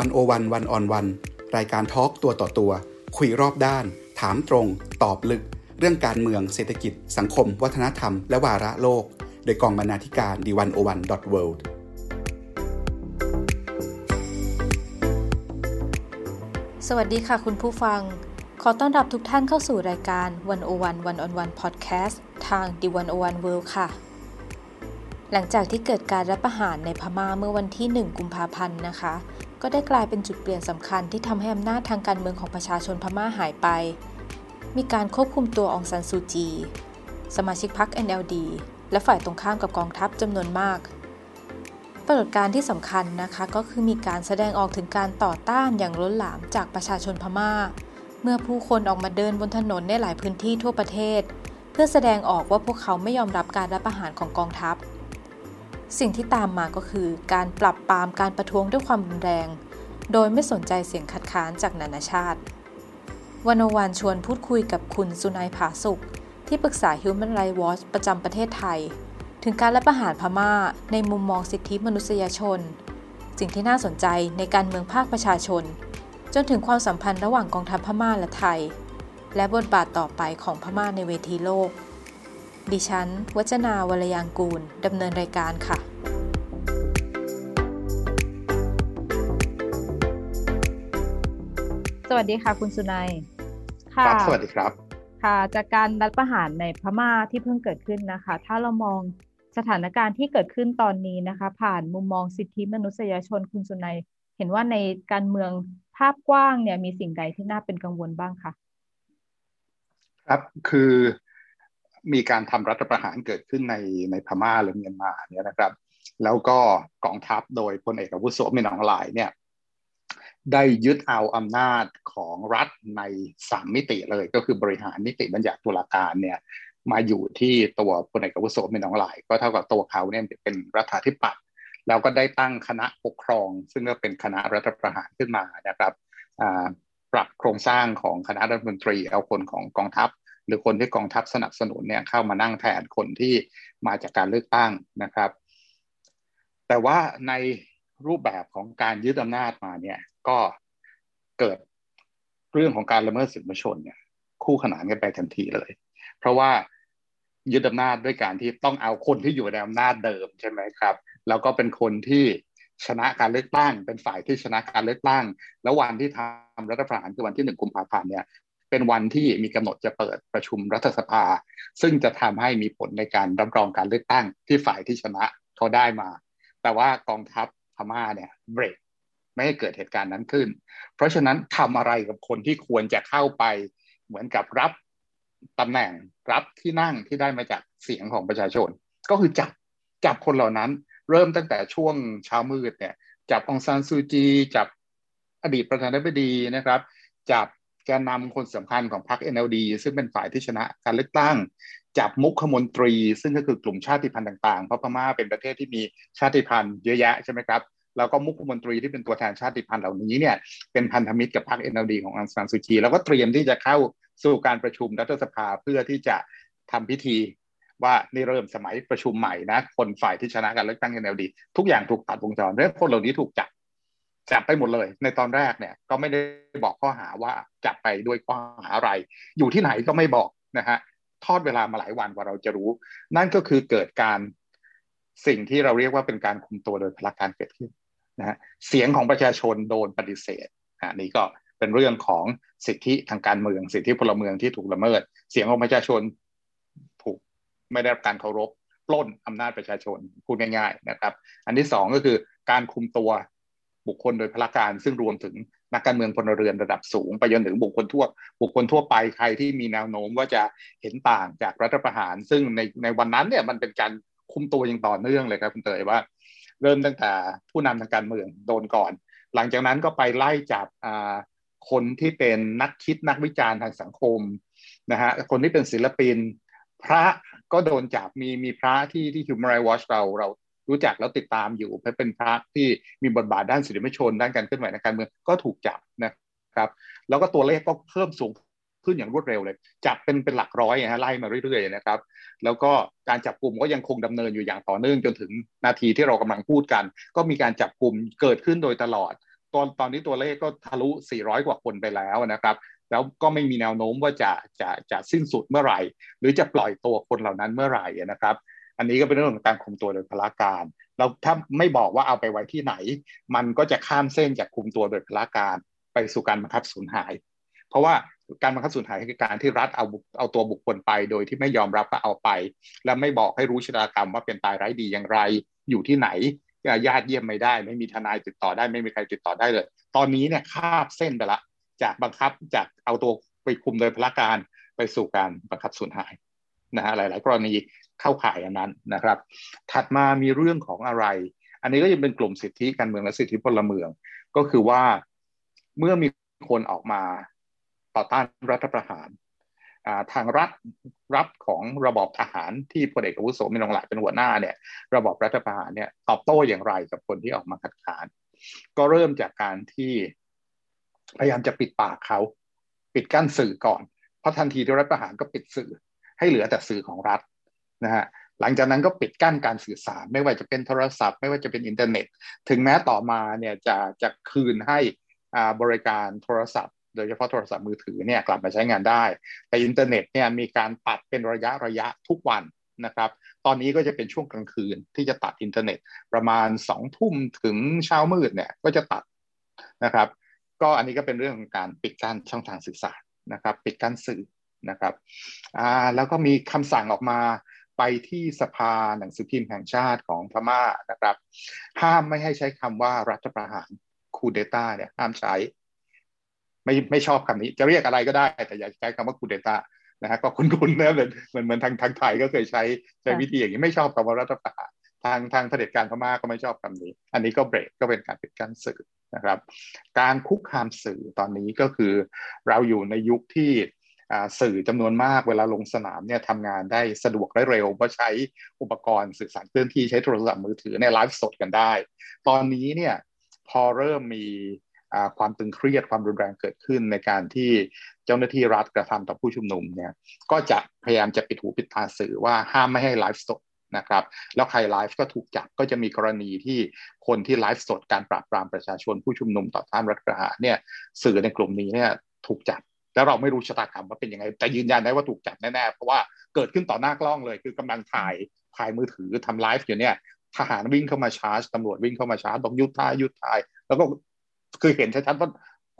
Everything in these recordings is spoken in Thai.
One-O-One One-on-One รายการ talk ตัวต่อตัว คุยรอบด้าน ถามตรง ตอบลึก เรื่องการเมืองเศรษฐกิจ สังคม วัฒนธรรม และวาระโลก โดยกองบรรณาธิการ The One-O-One dot Worldสวัสดีค่ะคุณผู้ฟัง ขอต้อนรับทุกท่านเข้าสู่รายการ One-O-One One-on-One พอดแคสต์ทาง The One-O-One World ค่ะหลังจากที่เกิดการรัฐประหารในพม่าเมื่อวันที่ 1 กุมภาพันธ์นะคะ ก็ได้กลายเป็นจุดเปลี่ยนสำคัญที่ทำให้อำนาจทางการเมืองของประชาชนพม่าหายไป มีการควบคุมตัวองซันซูจี สมาชิกพรรค NLD และฝ่ายตรงข้ามกับกองทัพจำนวนมาก ปรากฏการณ์ที่สำคัญนะคะก็คือมีการแสดงออกถึงการต่อต้านอย่างล้นหลามจากประชาชนพม่า เมื่อผู้คนออกมาเดินบนถนนในหลายพื้นที่ทั่วประเทศ เพื่อแสดงออกว่าพวกเขาไม่ยอมรับการรับประหารของกองทัพ สิ่งที่ตามมาก็คือการปรับปรามการประท้วงด้วยความรุนแรง โดยไม่สนใจเสียงคัดค้านจากนานาชาติวันวันชวนพูดคุยกับคุณสุนัยผาสุข ที่ปรึกษา Human Rights Watch ประจำประเทศไทย ถึงการรัฐประหารพม่าในมุมมองสิทธิมนุษยชน สิ่งที่น่าสนใจในการเมืองภาคประชาชน จนถึงความสัมพันธ์ระหว่างกองทัพพม่าและไทย และบทบาทต่อไปของพม่าในเวทีโลก ดิฉัน วัจนาวรยางกูล ดำเนินรายการค่ะ สวัสดีค่ะคุณสุนัย ค่ะสวัสดีครับ ค่ะจากการรัฐประหารในพม่าที่เพิ่งเกิดขึ้นนะคะ ถ้าเรามองสถานการณ์ที่เกิดขึ้นตอนนี้นะคะ ผ่านมุมมองสิทธิมนุษยชนคุณสุนัย เห็นว่าในการเมืองภาพกว้างเนี่ยมีสิ่งใดที่น่าเป็นกังวลบ้างคะครับคือ มีการทำรัฐประหารเกิดขึ้นในในพม่าหรือเมียนมาเนี่ยนะครับ แล้วก็กองทัพโดยพลเอกอาวุโสมินองหลายเนี่ยได้ยึดเอาอำนาจของรัฐในสามมิติเลย ก็คือบริหารนิติบัญญัติตุลาการเนี่ยมาอยู่ที่ตัวพลเอกอาวุโสมินองหลาย ก็เท่ากับตัวเขาเนี่ยเป็นรัฐาธิปัตย์แล้วก็ได้ตั้งคณะปกครอง ซึ่งก็เป็นคณะรัฐประหารขึ้นมานะครับปรับโครงสร้างของคณะรัฐมนตรีเอาคนของกองทัพ หรือคนที่กองทัพสนับสนุนเนี่ยเข้ามานั่งแทนคนที่มาจากการเลือกตั้งนะครับ แต่ว่าในรูปแบบของการยึดอำนาจมาเนี่ยก็เกิดเรื่องของการละเมิดสิทธิมนุษยชนเนี่ยคู่ขนานกันไปทันทีเลย เพราะว่ายึดอำนาจด้วยการที่ต้องเอาคนที่อยู่ในอำนาจเดิมใช่ไหมครับ แล้วก็เป็นคนที่ชนะการเลือกตั้ง เป็นฝ่ายที่ชนะการเลือกตั้ง แล้ววันที่ทำรัฐประหารคือวันที่หนึ่งกุมภาพันธ์เนี่ย เป็นวันที่มีกำหนดจะเปิดประชุมรัฐสภา ซึ่งจะทำให้มีผลในการรับรองการเลือกตั้งที่ฝ่ายที่ชนะเขาได้มา แต่ว่ากองทัพพม่าเนี่ยเบรกไม่ให้เกิดเหตุการณ์นั้นขึ้น เพราะฉะนั้นทำอะไรกับคนที่ควรจะเข้าไปเหมือนกับรับตำแหน่งรับที่นั่งที่ได้มาจากเสียงของประชาชน ก็คือจับจับคนเหล่านั้น เริ่มตั้งแต่ช่วงเช้ามืดเนี่ยจับองซานซูจี จับอดีตประธานาธิบดีนะครับ จับ แกนนำคนสำคัญของพรรค NLD ซึ่งเป็นฝ่ายที่ชนะการเลือกตั้ง จับมุขมนตรี ซึ่งก็คือกลุ่มชาติพันธุ์ต่างๆ เพราะพม่าเป็นประเทศที่มีชาติพันธุ์เยอะแยะใช่ไหมครับแล้วก็มุขมนตรีที่เป็นตัวแทนชาติพันธุ์เหล่านี้เนี่ยเป็นพันธมิตรกับพรรค NLD ของอังซานซูจีแล้วก็เตรียมที่จะเข้าสู่การประชุมรัฐสภาเพื่อที่จะทำพิธีว่านี่เริ่มสมัยประชุมใหม่นะ คนฝ่ายที่ชนะการเลือกตั้ง NLD ทุกอย่างถูกตัดวงจรเรื่องคนเหล่านี้ถูกจับ จับไปหมดเลย ในตอนแรกเนี่ยก็ไม่ได้บอกข้อหาว่าจับไปด้วยข้อหาอะไร อยู่ที่ไหนก็ไม่บอกนะฮะทอดเวลามาหลายวันกว่าเราจะรู้ นั่นก็คือเกิดการสิ่งที่เราเรียกว่าเป็นการคุมตัวโดยพลักการเกิดขึ้นนะฮะเสียงของประชาชนโดนปฏิเสธอันนี้ก็เป็นเรื่องของสิทธิทางการเมือง สิทธิพลเมืองที่ถูกละเมิด เสียงของประชาชนถูกไม่ได้รับการเคารพปล้นอำนาจประชาชนพูดง่าย ๆนะครับ อันที่สองก็คือการคุมตัว บุคคลโดยพละการซึ่งรวมถึงนักการเมืองพลเรือนระดับสูง ไปจนถึงบุคคลทั่ว บุคคลทั่วไปใครที่มีแนวโน้มว่าจะเห็นต่างจากรัฐประหาร ซึ่งในในวันนั้นเนี่ยมันเป็นการคุมตัวอย่างต่อเนื่องเลยครับคุณเตยว่า เริ่มตั้งแต่ผู้นำทางการเมืองโดนก่อน หลังจากนั้นก็ไปไล่จับคนที่เป็นนักคิดนักวิจารณ์ทางสังคมนะฮะคนที่เป็นศิลปิน พระก็โดนจับมีมีพระที่ที่ Human Rights Watch เราเรา รู้จักแล้วติดตามอยู่เป็นพระที่มีบทบาทด้านสิทธิมชน ด้านการเคลื่อนไหวในการเมืองก็ถูกจับนะครับ แล้วก็ตัวเลขก็เพิ่มสูงขึ้นอย่างรวดเร็วเลย จับเป็นเป็นหลักร้อยนะฮะไล่มาเรื่อยๆนะครับ แล้วก็การจับกลุ่มก็ยังคงดำเนินอยู่อย่างต่อเนื่องจนถึงนาทีที่เรากำลังพูดกัน ก็มีการจับกลุ่มเกิดขึ้นโดยตลอด ตอนตอนนี้ตัวเลขก็ทะลุ 400 กว่าคนไปแล้วนะครับแล้วก็ไม่มีแนวโน้มว่าจะจะจะสิ้นสุดเมื่อไหร่ หรือจะปล่อยตัวคนเหล่านั้นเมื่อไหร่นะครับ อันนี้ก็เป็นเรื่องของการคุมตัวโดยพละการเราถ้าไม่บอกว่าเอาไปไว้ที่ไหน มันก็จะข้ามเส้นจากคุมตัวโดยพละการไปสู่การบังคับสูญหาย เพราะว่าการบังคับสูญหายคือการที่รัฐเอาเอาตัวบุคคลไป โดยที่ไม่ยอมรับว่าเอาไป และไม่บอกให้รู้ชะตากรรมว่าเป็นตายไร้ดีอย่างไร อยู่ที่ไหนญาติเยี่ยมไม่ได้ ไม่มีทนายติดต่อได้ไม่มีใครติดต่อได้เลย ตอนนี้เนี่ยคาบเส้นไปละ จากบังคับจากเอาตัวไปคุมโดยพละการไปสู่การบังคับสูญหายนะฮะหลาย ๆ กรณี เข้าข่ายอันนั้นนะครับ ถัดมามีเรื่องของอะไร อันนี้ก็ยังเป็นกลุ่มสิทธิการเมืองและสิทธิพลเมือง ก็คือว่าเมื่อมีคนออกมาต่อต้านรัฐประหารทางรัฐรับของระบอบทหารที่พลเอกอาวุโสมีนองหลายเป็นหัวหน้าเนี่ยระบอบรัฐประหารเนี่ยตอบโต้อย่างไรกับคนที่ออกมาคัดค้าน ก็เริ่มจากการที่พยายามจะปิดปากเขา ปิดกั้นสื่อก่อน เพราะทันทีที่รัฐประหารก็ปิดสื่อ ให้เหลือแต่สื่อของรัฐ นะฮะหลังจากนั้นก็ปิดกั้นการสื่อสาร ไม่ว่าจะเป็นโทรศัพท์ ไม่ว่าจะเป็นอินเทอร์เน็ต ถึงแม้ต่อมาเนี่ยจะจะคืนให้บริการโทรศัพท์ โดยเฉพาะโทรศัพท์มือถือเนี่ยกลับมาใช้งานได้ แต่อินเทอร์เน็ตเนี่ยมีการตัดเป็นระยะระยะทุกวันนะครับ ตอนนี้ก็จะเป็นช่วงกลางคืนที่จะตัดอินเทอร์เน็ต ประมาณสองทุ่มถึงเช้ามืดเนี่ยก็จะตัดนะครับ ก็อันนี้ก็เป็นเรื่องของการปิดกั้นช่องทางสื่อสารนะครับ ปิดกั้นสื่อนะครับอ่าแล้วก็มีคำสั่งออกมา ไปที่สภาหนังสือพิมพ์แห่งชาติของพม่านะครับ ห้ามไม่ให้ใช้คำว่ารัฐประหารคูเดต้าเนี่ยห้ามใช้ ไม่ไม่ชอบคำนี้ จะเรียกอะไรก็ได้ แต่อย่าใช้คำว่าคูเดต้านะฮะก็คุ้นๆนะเหมือนเหมือนเหมือนทางทางไทยก็เคยใช้ใช้วิธีอย่างนี้ไม่ชอบคำว่ารัฐประหารทางทางเผด็จการพม่าก็ไม่ชอบคำนี้ อันนี้ก็เบรกก็เป็นการปิดกั้นสื่อนะครับ การคุกคามสื่อตอนนี้ก็คือเราอยู่ในยุคที่ สื่อจำนวนมากเวลาลงสนามเนี่ยทำงานได้สะดวกและเร็ว เพราะใช้อุปกรณ์สื่อสารเคลื่อนที่ใช้โทรศัพท์มือถือในไลฟ์สดกันได้ ตอนนี้เนี่ยพอเริ่มมีความตึงเครียดความรุนแรงเกิดขึ้นในการที่เจ้าหน้าที่รัฐกระทำต่อผู้ชุมนุมเนี่ยก็จะพยายามจะปิดหูปิดตาสื่อว่าห้ามไม่ให้ไลฟ์สดนะครับแล้วใครไลฟ์ก็ถูกจับก็จะมีกรณีที่คนที่ไลฟ์สดการปราบปรามประชาชนผู้ชุมนุมต่อต้านรัฐประหารเนี่ยสื่อในกลุ่มนี้เนี่ยถูกจับ แล้วเราไม่รู้ชะตากรรมว่าเป็นยังไงแต่ยืนยันได้ว่าถูกจับแน่ๆเพราะว่าเกิดขึ้นต่อหน้ากล้องเลย คือกำลังถ่ายถ่ายมือถือทำไลฟ์อยู่เนี่ยทหารวิ่งเข้ามาชาร์จตำรวจวิ่งเข้ามาชาร์จบอกยุดท้ายยุดท้าย แล้วก็คือเห็นชัดๆว่า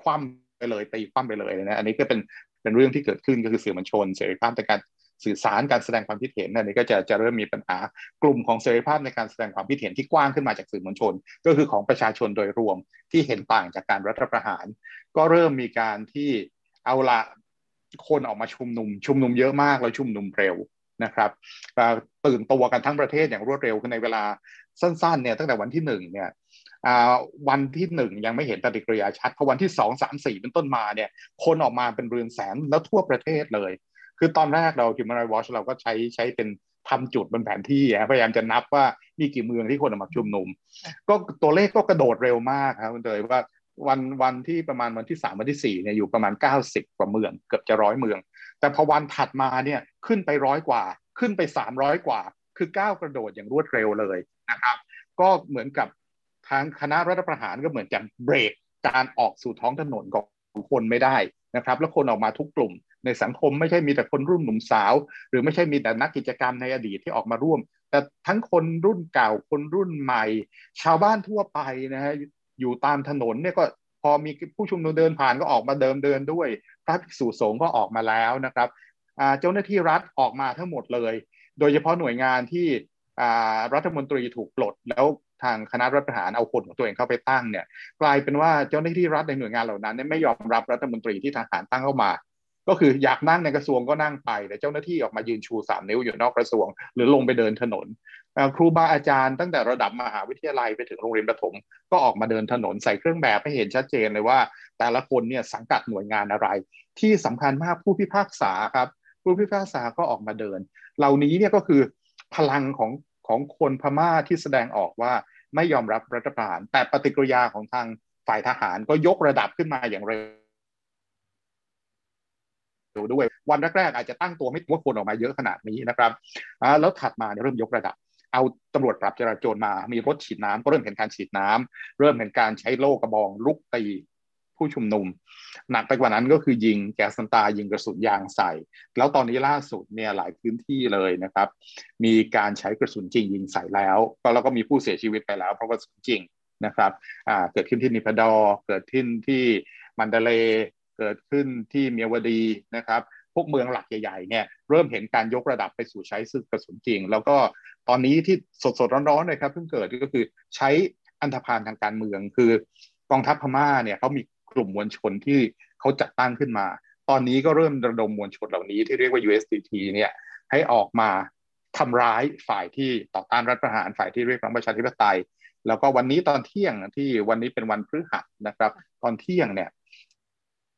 คว่ำไปเลยตีคว่ำไปเลยนะอันนี้ก็เป็นเป็นเรื่องที่เกิดขึ้นก็คือสื่อมวลชนเสรีภาพในการสื่อสารการแสดงความคิดเห็นอันนี้ก็จะจะเริ่มมีปัญหากลุ่มของเสรีภาพในการแสดงความคิดเห็นที่กว้างขึ้นมาจากสื่อมวลชน ก็คือของประชาชนโดยรวมที่เห็นต่างจากการรัฐประหาร ก็เริ่มมีการที่ เอาละคนออกมาชุมนุม ชุมนุมเยอะมากแล้วชุมนุมเร็วนะครับตื่นตัวกันทั้งประเทศอย่างรวดเร็วในเวลาสั้นๆเนี่ยตั้งแต่วันที่หนึ่งเนี่ยวันที่หนึ่งยังไม่เห็นปฏิกิริยาชัดพอวันที่สองสามสี่เป็นต้นมาเนี่ย คนออกมาเป็นเรือนแสนแล้วทั่วประเทศเลย คือตอนแรกเรา Human Rights Watch เราก็ใช้ใช้เป็นทำจุดบนแผนที่พยายามจะนับว่ามีกี่เมืองที่คนออกมาชุมนุม ก็ตัวเลขก็กระโดดเร็วมากครับคุณเตยว่า วันวันที่ประมาณวันที่สามวันที่สี่เนี่ยอยู่ประมาณเก้าสิบกว่าเมือง เกือบจะร้อยเมือง แต่พอวันถัดมาเนี่ยขึ้นไปร้อยกว่า ขึ้นไปสามร้อยกว่า คือก้าวกระโดดอย่างรวดเร็วเลยนะครับ ก็เหมือนกับทางคณะรัฐประหารก็เหมือนจะเบรกการออกสู่ท้องถนนของคนไม่ได้นะครับ แล้วคนออกมาทุกกลุ่มในสังคมไม่ใช่มีแต่คนรุ่นหนุ่มสาว หรือไม่ใช่มีแต่นักกิจกรรมในอดีตที่ออกมาร่วม แต่ทั้งคนรุ่นเก่าคนรุ่นใหม่ ชาวบ้านทั่วไปนะฮะ อยู่ตามถนนเนี่ยก็พอมีผู้ชุมนุมเดินผ่านก็ออกมาเดิมเดินด้วย พระภิกษุสงฆ์ก็ออกมาแล้วนะครับเจ้าหน้าที่รัฐออกมาทั้งหมดเลย โดยเฉพาะหน่วยงานที่รัฐมนตรีถูกปลด แล้วทางคณะรัฐประหารเอาคนของตัวเองเข้าไปตั้งเนี่ยกลายเป็นว่าเจ้าหน้าที่รัฐในหน่วยงานเหล่านั้นไม่ยอมรับรัฐมนตรีที่ทหารตั้งเข้ามาก็คืออยากนั่งในกระทรวงก็นั่งไปแต่เจ้าหน้าที่ออกมายืนชูสามนิ้วอยู่นอกกระทรวง หรือลงไปเดินถนน ครูบาอาจารย์ตั้งแต่ระดับมหาวิทยาลัยไปถึงโรงเรียนประถม ก็ออกมาเดินถนนใส่เครื่องแบบให้เห็นชัดเจนเลยว่า แต่ละคนเนี่ยสังกัดหน่วยงานอะไร ที่สำคัญมากผู้พิพากษาครับผู้พิพากษาก็ออกมาเดิน เหล่านี้เนี่ยก็คือพลังของของคนพม่าที่แสดงออกว่าไม่ยอมรับรัฐประหาร แต่ปฏิกิริยาของทางฝ่ายทหารก็ยกระดับขึ้นมาอย่างเร็วด้วย วันแรกๆอาจจะตั้งตัวไม่ว่าคนออกมาเยอะขนาดนี้นะครับแล้วถัดมาเริ่มยกระดับ เอาตำรวจปราบจราจรมา มีรถฉีดน้ำก็เริ่มเห็นการฉีดน้ำเริ่มเห็นการใช้โล่กระบองลุกตีผู้ชุมนุม หนักไปกว่านั้นก็คือยิงแก๊สน้ำตายิงกระสุนยางใส่ แล้วตอนนี้ล่าสุดเนี่ยหลายพื้นที่เลยนะครับ มีการใช้กระสุนจริงยิงใส่แล้วก็แล้วก็มีผู้เสียชีวิตไปแล้ว เพราะกระสุนจริงนะครับเกิดขึ้นที่นิพดอเกิดขึ้นที่มันเดเลเกิดขึ้นที่เมียวดีนะครับ พวกเมืองหลักใหญ่ๆเนี่ยเริ่มเห็นการยกระดับไปสู่ใช้ซึ่งกระสุนจริง แล้วก็ตอนนี้ที่สดๆร้อนๆเลยครับเพิ่งเกิดก็คือใช้อันธพาลทางการเมือง คือกองทัพพม่าเนี่ยเขามีกลุ่มมวลชนที่เขาจัดตั้งขึ้นมา ตอนนี้ก็เริ่มระดมมวลชนเหล่านี้ที่เรียกว่า USDT เนี่ยให้ออกมาทำร้ายฝ่ายที่ต่อต้านรัฐประหารฝ่ายที่เรียกร้องประชาธิปไตย แล้วก็วันนี้ตอนเที่ยงที่วันนี้เป็นวันพฤหัสนะครับ ตอนเที่ยงเนี่ย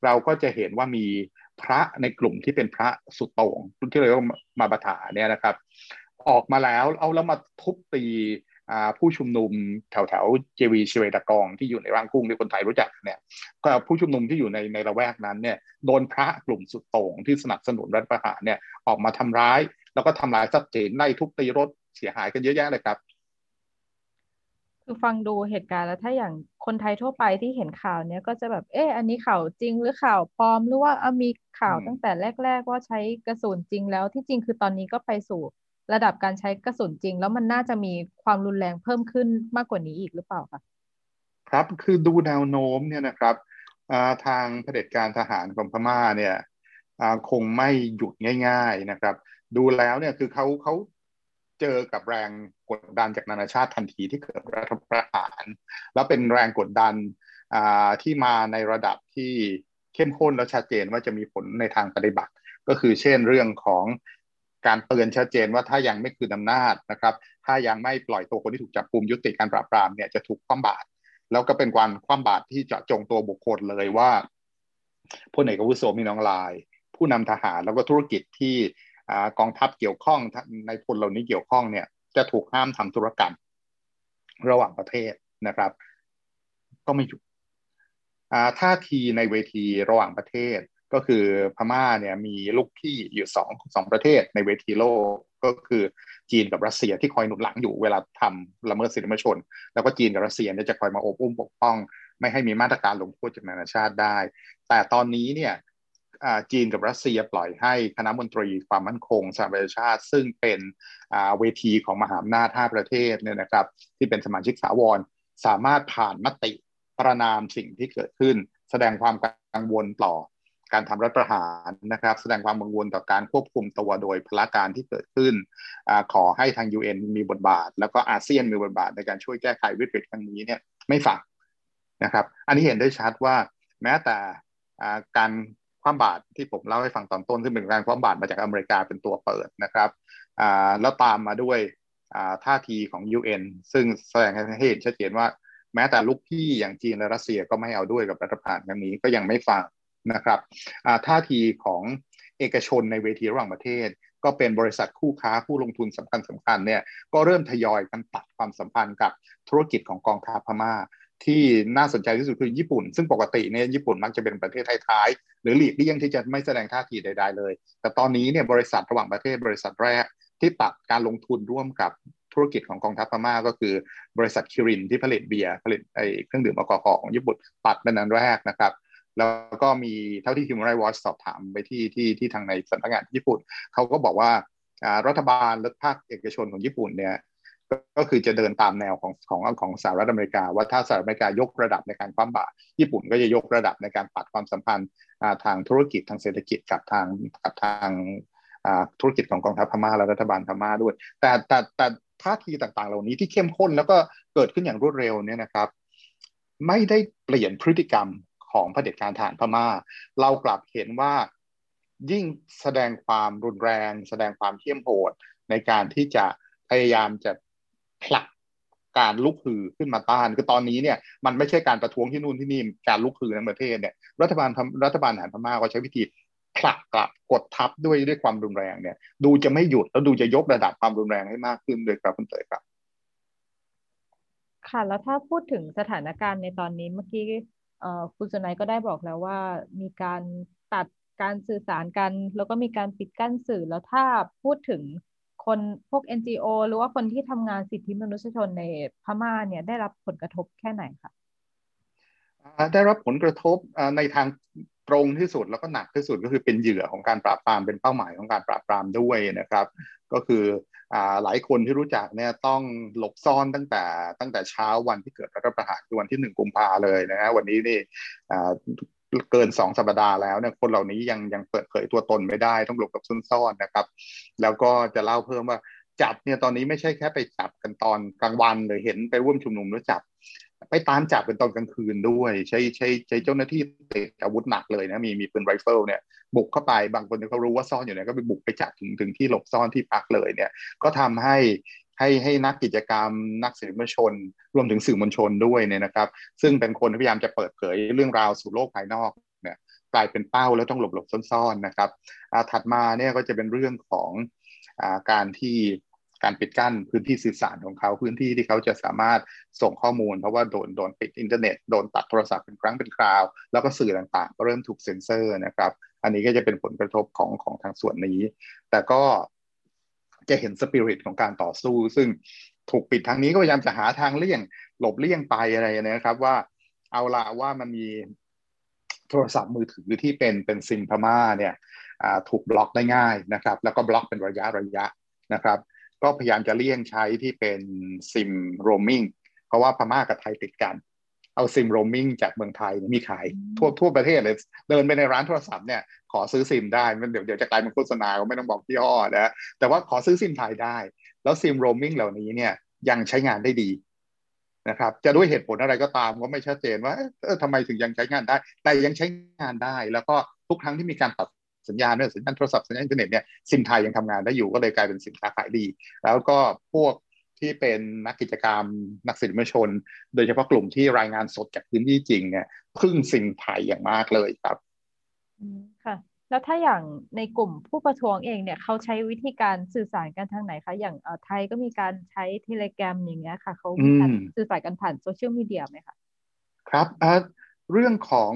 เราก็จะเห็นว่ามี พระในกลุ่มที่เป็นพระสุดโต่งที่เรียกว่ามาบถาเนี่ยนะครับ ออกมาแล้วเอาแล้วมาทุบตีผู้ชุมนุมแถวแถวเจวีชเวตากองที่อยู่ในร่างกุ้งที่คนไทยรู้จักเนี่ยก็ผู้ชุมนุมที่อยู่ในในละแวกนั้นเนี่ยโดนพระกลุ่มสุดโต่งที่สนับสนุนรัฐประหารเนี่ยออกมาทำร้าย แล้วก็ทำลายทรัพย์สินไล่ทุบตีรถเสียหายกันเยอะแยะเลยครับ คือฟังดูเหตุการณ์แล้วถ้าอย่างคนไทยทั่วไปที่เห็นข่าวเนี้ยก็จะแบบเอออันนี้ข่าวจริงหรือข่าวปลอมหรือว่ามีข่าวตั้งแต่แรก ๆ ว่าใช้กระสุนจริงแล้วที่จริงคือตอนนี้ก็ไปสู่ระดับการใช้กระสุนจริง แล้วมันน่าจะมีความรุนแรงเพิ่มขึ้นมากกว่านี้อีกหรือเปล่าคะครับคือดูแนวโน้มเนี่ยนะครับทางเผด็จการทหารของพม่าเนี่ยคงไม่หยุดง่าย ๆนะครับ ดูแล้วเนี่ยคือเขาเขาเจอกับแรง กดดันจากนานาชาติทันทีที่เกิดรัฐประหาร แล้วเป็นแรงกดดันที่มาในระดับที่เข้มข้นและชัดเจนว่าจะมีผลในทางปฏิบัติ ก็คือเช่นเรื่องของการเตือนชัดเจนว่าถ้ายังไม่คืนอำนาจนะครับ ถ้ายังไม่ปล่อยตัวคนที่ถูกจับกุมยุติการปราบปรามเนี่ยจะถูกคว่ำบาตรแล้วก็เป็นการคว่ำบาตรที่จะจงตัวบุคคลเลยว่าพลเอกอาวุโสมีน้องลาย ผู้นำทหารแล้วก็ธุรกิจที่กองทัพเกี่ยวข้องในพลเหล่านี้เกี่ยวข้องเนี่ย จะถูกห้ามทำธุรกรรม ระหว่างประเทศนะครับ ก็ไม่หยุดท่าทีในเวทีระหว่างประเทศก็คือพม่าเนี่ยมีลูกพี่อยู่สองสองประเทศในเวทีโลกก็คือจีนกับรัสเซียที่คอยหนุนหลังอยู่เวลาทำละเมิดสิทธิมนุษยชน แล้วก็จีนกับรัสเซียเนี่ยจะคอยมาอบอุ้มปกป้อง ไม่ให้มีมาตรการลงโทษจากนานาชาติได้ แต่ตอนนี้เนี่ย จีนกับรัสเซียปล่อยให้คณะมนตรีความมั่นคงสหประชาชาติ ซึ่งเป็นเวทีของมหาอำนาจห้าประเทศเนี่ยนะครับ ที่เป็นสมาชิกสาวรสามารถผ่านมติประนามสิ่งที่เกิดขึ้น แสดงความกังวลต่อการทำรัฐประหารนะครับ แสดงความกังวลต่อการควบคุมตัวโดยพละการที่เกิดขึ้นอขอให้ทาง UN มีบทบาท แล้วก็อาเซียนมีบทบาทในการช่วยแก้ไขวิกฤตครั้งนี้เนี่ยไม่ฝังนะครับ อันนี้เห็นได้ชัดว่าแม้แต่การ ความบาตรที่ผมเล่าให้ฟังตอนต้นซึ่งเป็นการความบาตรมาจากอเมริกาเป็นตัวเปิดนะครับแล้วตามมาด้วยท่าทีของ UN ซึ่งแสดงให้เห็นชัดเจนว่าแม้แต่ลูกพี่อย่างจีนและรัสเซียก็ไม่เอาด้วยกับรัฐบาลครั้งนี้ก็ยังไม่ฟังนะครับท่าทีของเอกชนในเวทีระหว่างประเทศ ก็เป็นบริษัทคู่ค้าผู้ลงทุนสำคัญสำคัญเนี่ยก็เริ่มทยอยกันตัดความสัมพันธ์กับธุรกิจของกองทัพพม่า ที่น่าสนใจที่สุดคือญี่ปุ่น ซึ่งปกติเนี่ยญี่ปุ่นมักจะเป็นประเทศท้ายๆหรือหลีกเลี่ยงที่จะไม่แสดงท่าทีใดๆเลย แต่ตอนนี้เนี่ยบริษัทระหว่างประเทศบริษัทแรกที่ตัดการลงทุนร่วมกับธุรกิจของกองทัพพม่าก็คือบริษัทคิรินที่ผลิตเบียร์ผลิตไอเครื่องดื่มแอลกอฮอล์ของญี่ปุ่นตัดเป็นอันแรกนะครับ แล้วก็มีเท่าที่ Human Rights Watch สอบถามไปที่ที่ที่ทางในสำนักงานญี่ปุ่นเขาก็บอกว่ารัฐบาลและภาคเอกชนของญี่ปุ่นเนี่ย ก็คือจะเดินตามแนวของของของสหรัฐอเมริกา ว่าถ้าสหรัฐอเมริกายกระดับในการคว่ำบาตรญี่ปุ่นก็จะยกระดับในการปัดความสัมพันธ์ทางธุรกิจทางเศรษฐกิจกับทางกับทางธุรกิจของกองทัพพม่าและรัฐบาลพม่าด้วย แต่แต่แต่ท่าทีต่างๆ เหล่านี้ที่เข้มข้นแล้วก็เกิดขึ้นอย่างรวดเร็วเนี่ยนะครับ ไม่ได้เปลี่ยนพฤติกรรมของเผด็จการทหารพม่า เรากลับเห็นว่ายิ่งแสดงความรุนแรง แสดงความเข้มโหดในการที่จะพยายามจะ ผลักการลุกฮือขึ้นมาต้าน คือตอนนี้เนี่ยมันไม่ใช่การประท้วงที่นู่นที่นี่การลุกฮือในประเทศเนี่ยรัฐบาลรัฐบาลหารพม่าก็ใช้วิธีผลักกลับกดทับด้วยด้วยความรุนแรงเนี่ย ดูจะไม่หยุดแล้วดูจะยกระดับความรุนแรงให้มากขึ้นโดยครับคุณเตยครับ ค่ะแล้วถ้าพูดถึงสถานการณ์ในตอนนี้เมื่อกี้คุณสุนัยก็ได้บอกแล้วว่ามีการตัดการสื่อสารกัน แล้วก็มีการปิดกั้นสื่อแล้วถ้าพูดถึง คนพวก NGO หรือว่าคนที่ทำงานสิทธิมนุษยชนในพม่าเนี่ยได้รับผลกระทบแค่ไหนคะได้รับผลกระทบในทางตรงที่สุดแล้วก็หนักที่สุดก็คือเป็นเหยื่อของการปราบปรามเป็นเป้าหมายของการปราบปรามด้วยนะครับ ก็คือหลายคนที่รู้จักเนี่ยต้องหลบซ่อนตั้งแต่ตั้งแต่เช้าวันที่เกิดรัฐประหารคือวันที่หนึ่งกุมภาเลยนะฮะวันนี้นี่ เกินสองสัปดาห์แล้วเนี่ยคนเหล่านี้ยังยังเปิดเผยตัวตนไม่ได้ต้องหลบกับซ่อนๆนะครับ แล้วก็จะเล่าเพิ่มว่าจับเนี่ยตอนนี้ไม่ใช่แค่ไปจับกันตอนกลางวันหรือเห็นไปร่วมชุมนุมแล้วจับ ไปตามจับเป็นตอนกลางคืนด้วย ใช้ใช้ใช้เจ้าหน้าที่ติดอาวุธหนักเลยนะมีมีปืนไรเฟิลเนี่ยบุกเข้าไปบางคนเขารู้ว่าซ่อนอยู่เนี่ยก็ไปบุกไปจับถึงถึงที่หลบซ่อนที่พักเลยเนี่ย ก็ทำให้ ให้ให้นักกิจกรรม นักสื่อมวลชน รวมถึงสื่อมวลชนด้วยเนี่ยนะครับ ซึ่งเป็นคนที่พยายามจะเปิดเผยเรื่องราวสู่โลกภายนอกเนี่ยกลายเป็นเป้าแล้วต้องหลบหลบซ่อนๆนะครับถัดมาเนี่ยก็จะเป็นเรื่องของอการที่การปิดกั้นพื้นที่สื่อสารของเขาพื้นที่ที่เขาจะสามารถส่งข้อมูล เพราะว่าโดนโดนปิดอินเทอร์เน็ตโดนตัดโทรศัพท์เป็นครั้งเป็นคราว แล้วก็สื่อต่างๆ ก็เริ่มถูกเซ็นเซอร์นะครับ อันนี้ก็จะเป็นผลกระทบของของทางส่วนนี้ แต่ก็ จะเห็นสปิริตของการต่อสู้ ซึ่งถูกปิดทางนี้ก็พยายามจะหาทางเลี่ยง หลบเลี่ยงไปอะไรนะครับ ว่าเอาละว่ามันมีโทรศัพท์มือถือที่เป็นเป็นซิมพม่าเนี่ยถูกบล็อกได้ง่ายนะครับ แล้วก็บล็อกเป็นระยะระยะนะครับ ก็พยายามจะเลี่ยงใช้ที่เป็นซิมโรมิงเพราะว่าพม่ากับไทยติดกัน เอาซิมโรมมิ่งจากเมืองไทยมีขายทั่วทั่วประเทศเลย เดินไปในร้านโทรศัพท์เนี่ยขอซื้อซิมได้มันเดี๋ยวเดี๋ยวจะกลายเป็นโฆษณาก็ไม่ต้องบอกพี่อ้อนะแต่ว่าขอซื้อซิมไทยได้ แล้วซิมโรมมิ่งเหล่านี้เนี่ยยังใช้งานได้ดีนะครับจะด้วยเหตุผลอะไรก็ตามก็ไม่ชัดเจนว่าเออทำไมถึงยังใช้งานได้ แต่ยังใช้งานได้ แล้วก็ทุกครั้งที่มีการตัดสัญญาณเนี่ยสัญญาณโทรศัพท์สัญญาณอินเทอร์เน็ตเนี่ยซิมไทยยังทำงานได้อยู่ก็เลยกลายเป็นสินค้าขายดี แล้วก็พวก ที่เป็นนักกิจกรรม นักศิลปชน โดยเฉพาะกลุ่มที่รายงานสดจากพื้นที่จริงเนี่ยพึ่งสินไทยอย่างมากเลยครับค่ะ แล้วถ้าอย่างในกลุ่มผู้ประท้วงเองเนี่ยเขาใช้วิธีการสื่อสารกันทางไหนคะอย่างไทยก็มีการใช้ Telegram อย่างเงี้ยค่ะเขามีการสื่อสารกันผ่านโซเชียลมีเดียไหมคะครับเรื่องของ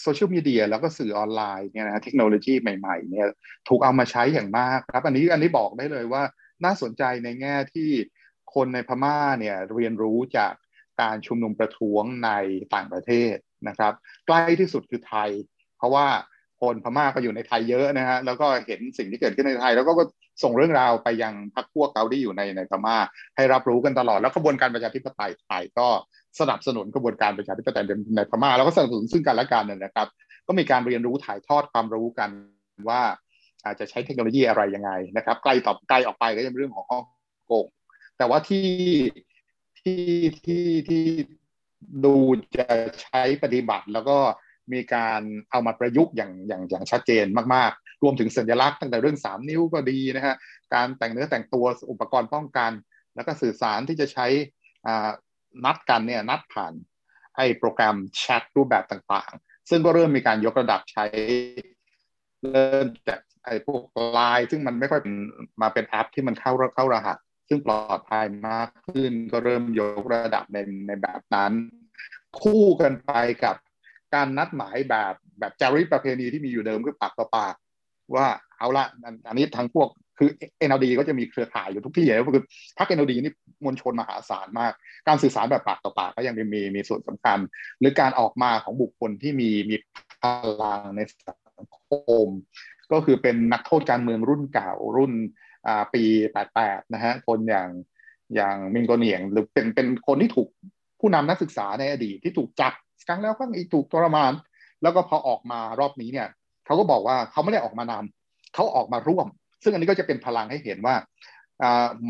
โซเชียลมีเดียแล้วก็สื่อออนไลน์เนี่ยนะเทคโนโลยีใหม่ๆเนี่ยถูกเอามาใช้อย่างมากครับ อันนี้อันนี้บอกได้เลยว่าน่าสนใจในแง่ที่ คนในพม่าเนี่ยเรียนรู้จากการชุมนุมประท้วงในต่างประเทศนะครับ ใกล้ที่สุดคือไทย เพราะว่าคนพม่าก็อยู่ในไทยเยอะนะฮะแล้วก็เห็นสิ่งที่เกิดขึ้นในไทย แล้วก็ส่งเรื่องราวไปยังพรรคพวกเขาที่อยู่ในในพม่า ให้รับรู้กันตลอดแล้วกระบวนการประชาธิปไตยไทยก็สนับสนุนกระบวนการประชาธิปไตยในพม่าแล้วก็สนับสนุนซึ่งกันและกันนะครับ ก็มีการเรียนรู้ถ่ายทอดความรู้กันว่าอาจจะใช้เทคโนโลยีอะไรยังไงนะครับไกลต่อไกลออกไปก็จะเป็นเรื่องของฮ่องกง แต่ว่าที่ที่ที่ที่ดูจะใช้ปฏิบัติแล้วก็มีการเอามาประยุกต์อย่างอย่างอย่างชัดเจนมากๆ รวมถึงสัญลักษณ์ตั้งแต่เรื่อง 3 นิ้วก็ดีนะฮะการแต่งเนื้อแต่งตัวอุปกรณ์ป้องกัน แล้วก็สื่อสารที่จะใช้นัดกันเนี่ยนัดผ่านไอ้โปรแกรมแชทรูปแบบต่างๆ ซึ่งก็เริ่มมีการยกระดับใช้ เริ่มจากไอ้พวกไลน์ซึ่งมันไม่ค่อยมาเป็นแอปที่มันเข้าเข้ารหัส ซึ่งปลอดภัยมากขึ้นก็เริ่มยกระดับในในแบบนั้น คู่กันไปกับการนัดหมายแบบแบบจารีตประเพณีที่มีอยู่เดิมคือปากต่อปากว่าเอาละอันนี้ทางพวกคือ NLD ก็จะมีเครือข่ายอยู่ทุกที่เลยคือพรรค NLD นี่มวลชนมหาศาลมาก การสื่อสารแบบปากต่อปากก็ยังมีมีส่วนสำคัญ หรือการออกมาของบุคคลที่มีมีพลังในสังคม ก็คือเป็นนักโทษการเมืองรุ่นเก่ารุ่น ปี 88 นะฮะคนอย่างอย่างมิงโกเนียงหรือเป็นเป็นคนที่ถูกผู้นำนักศึกษาในอดีตที่ถูกจับครั้งแล้วครั้งอีกถูกทรมาน แล้วก็พอออกมารอบนี้เนี่ยเขาก็บอกว่าเขาไม่ได้ออกมานำเขาออกมาร่วม ซึ่งอันนี้ก็จะเป็นพลังให้เห็นว่า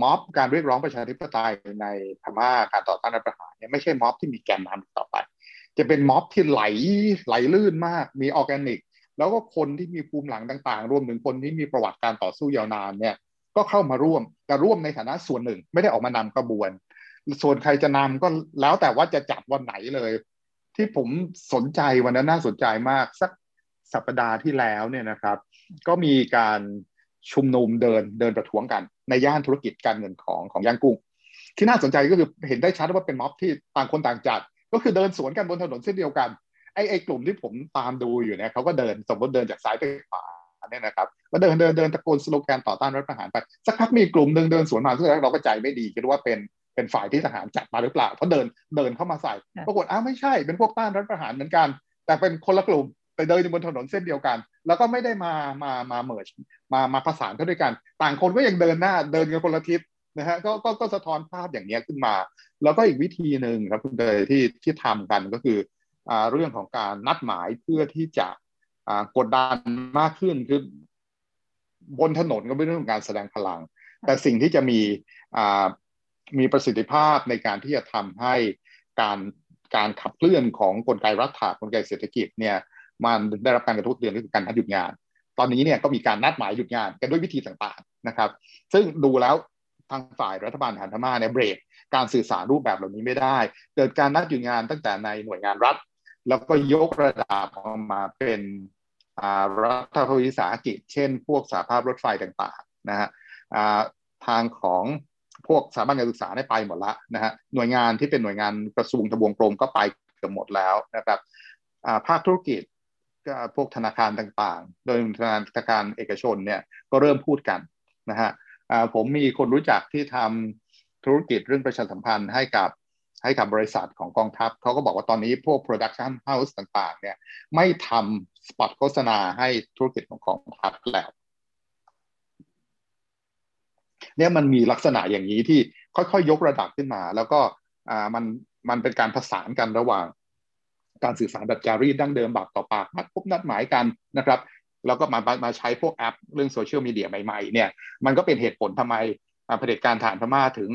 ม็อบการเรียกร้องประชาธิปไตยในพม่าการต่อต้านรัฐประหารเนี่ยไม่ใช่ม็อบที่มีแกนนำต่อไป จะเป็นม็อบที่ไหลไหลลื่นมากมีออร์แกนิก แล้วก็คนที่มีภูมิหลังต่าง ๆ รวมถึงคนที่มีประวัติการต่อสู้ยาวนานเนี่ย ก็เข้ามาร่วมแต่ร่วมในฐานะส่วนหนึ่ง ไม่ได้ออกมานำกระบวน ส่วนใครจะนำก็แล้วแต่ว่าจะจัดวันไหนเลย ที่ผมสนใจวันนั้นน่าสนใจมากสักสัปดาห์ที่แล้วเนี่ยนะครับ ก็มีการชุมนุมเดินเดินประท้วงกัน ในย่านธุรกิจการเงินของของย่างกุ้ง ที่น่าสนใจก็คือเห็นได้ชัดว่าเป็นม็อบที่ต่างคนต่างจัด ก็คือเดินสวนกันบนถนนเส้นเดียวกันไอ้ไอ้กลุ่มที่ผมตามดูอยู่เนี่ยเขาก็เดินสมมติเดินจากซ้ายไปขวา เนี่ยนะครับก็เดินเดินเดินตะโกนสโลแกนต่อต้านรัฐประหารไปสักพักมีกลุ่มหนึ่งเดินสวนมาซึ่งเราก็ใจไม่ดีคิดว่าเป็นเป็นฝ่ายที่ทหารจัดมาหรือเปล่าเพราะเดินเดินเข้ามาใส่ปรากฏอ้าวไม่ใช่เป็นพวกต้านรัฐประหารเหมือนกัน แต่เป็นคนละกลุ่มไปเดินอยู่บนถนนเส้นเดียวกัน แล้วก็ไม่ได้มามามา merge มามาผสานเข้าด้วยกัน ต่างคนก็ยังเดินหน้าเดินกันคนละทิศนะฮะก็ก็ก็สะท้อนภาพอย่างนี้ขึ้นมา แล้วก็อีกวิธีหนึ่งครับคุณเดยที่ที่ทำกันก็คืออ่าเรื่องของการนัดหมายเพื่อที่จะอ่า กดดันมากขึ้นคือบนถนนก็เป็นเรื่องของการแสดงพลัง แต่สิ่งที่จะมีอ่ามีประสิทธิภาพในการที่จะทำให้การการขับเคลื่อนของกลไกรัฐากลไกเศรษฐกิจเนี่ยมันได้รับการกระทบเตือนก็คือการนัดหยุดงาน ตอนนี้เนี่ยก็มีการนัดหมายหยุดงานกันด้วยวิธีต่างๆนะครับ ซึ่งดูแล้วทางฝ่ายรัฐบาลหันพม่าเนี่ยเบรกการสื่อสารรูปแบบเหล่านี้ไม่ได้ เกิดการนัดหยุดงานตั้งแต่ในหน่วยงานรัฐ แล้วก็ยกระดับออกมาเป็น รัฐวิสาหกิจ เช่น พวกสาภาพรถไฟต่างๆนะฮะทางของพวกสถาบันการศึกษาได้ไปหมดละนะฮะหน่วยงานที่เป็นหน่วยงานกระทรวงทบวงกรมก็ไปเกือบหมดแล้วนะครับภาคธุรกิจพวกธนาคารต่างๆ โดยธนาคารเอกชนเนี่ยก็เริ่มพูดกันนะฮะผมมีคนรู้จักที่ทำธุรกิจเรื่องประชาสัมพันธ์ให้กับ ให้กับบริษัทของกองทัพเขาก็บอกว่าตอนนี้พวก production house ต่างๆ เนี่ยไม่ทำสปอตโฆษณาให้ธุรกิจของกองทัพแล้วเนี่ยมันมีลักษณะอย่างนี้ที่ค่อยๆยกระดับขึ้นมา แล้วก็อ่ามันมันเป็นการผสานกันระหว่าง การสื่อสารแบบจารีตดั้งเดิมแบบต่อปากนัดพบนัดหมายกันนะครับ แล้วก็มามาใช้พวกแอป เรื่องโซเชียลมีเดียใหม่ๆเนี่ยมันก็เป็นเหตุผลทำไมเผด็จการทหารพม่าถึง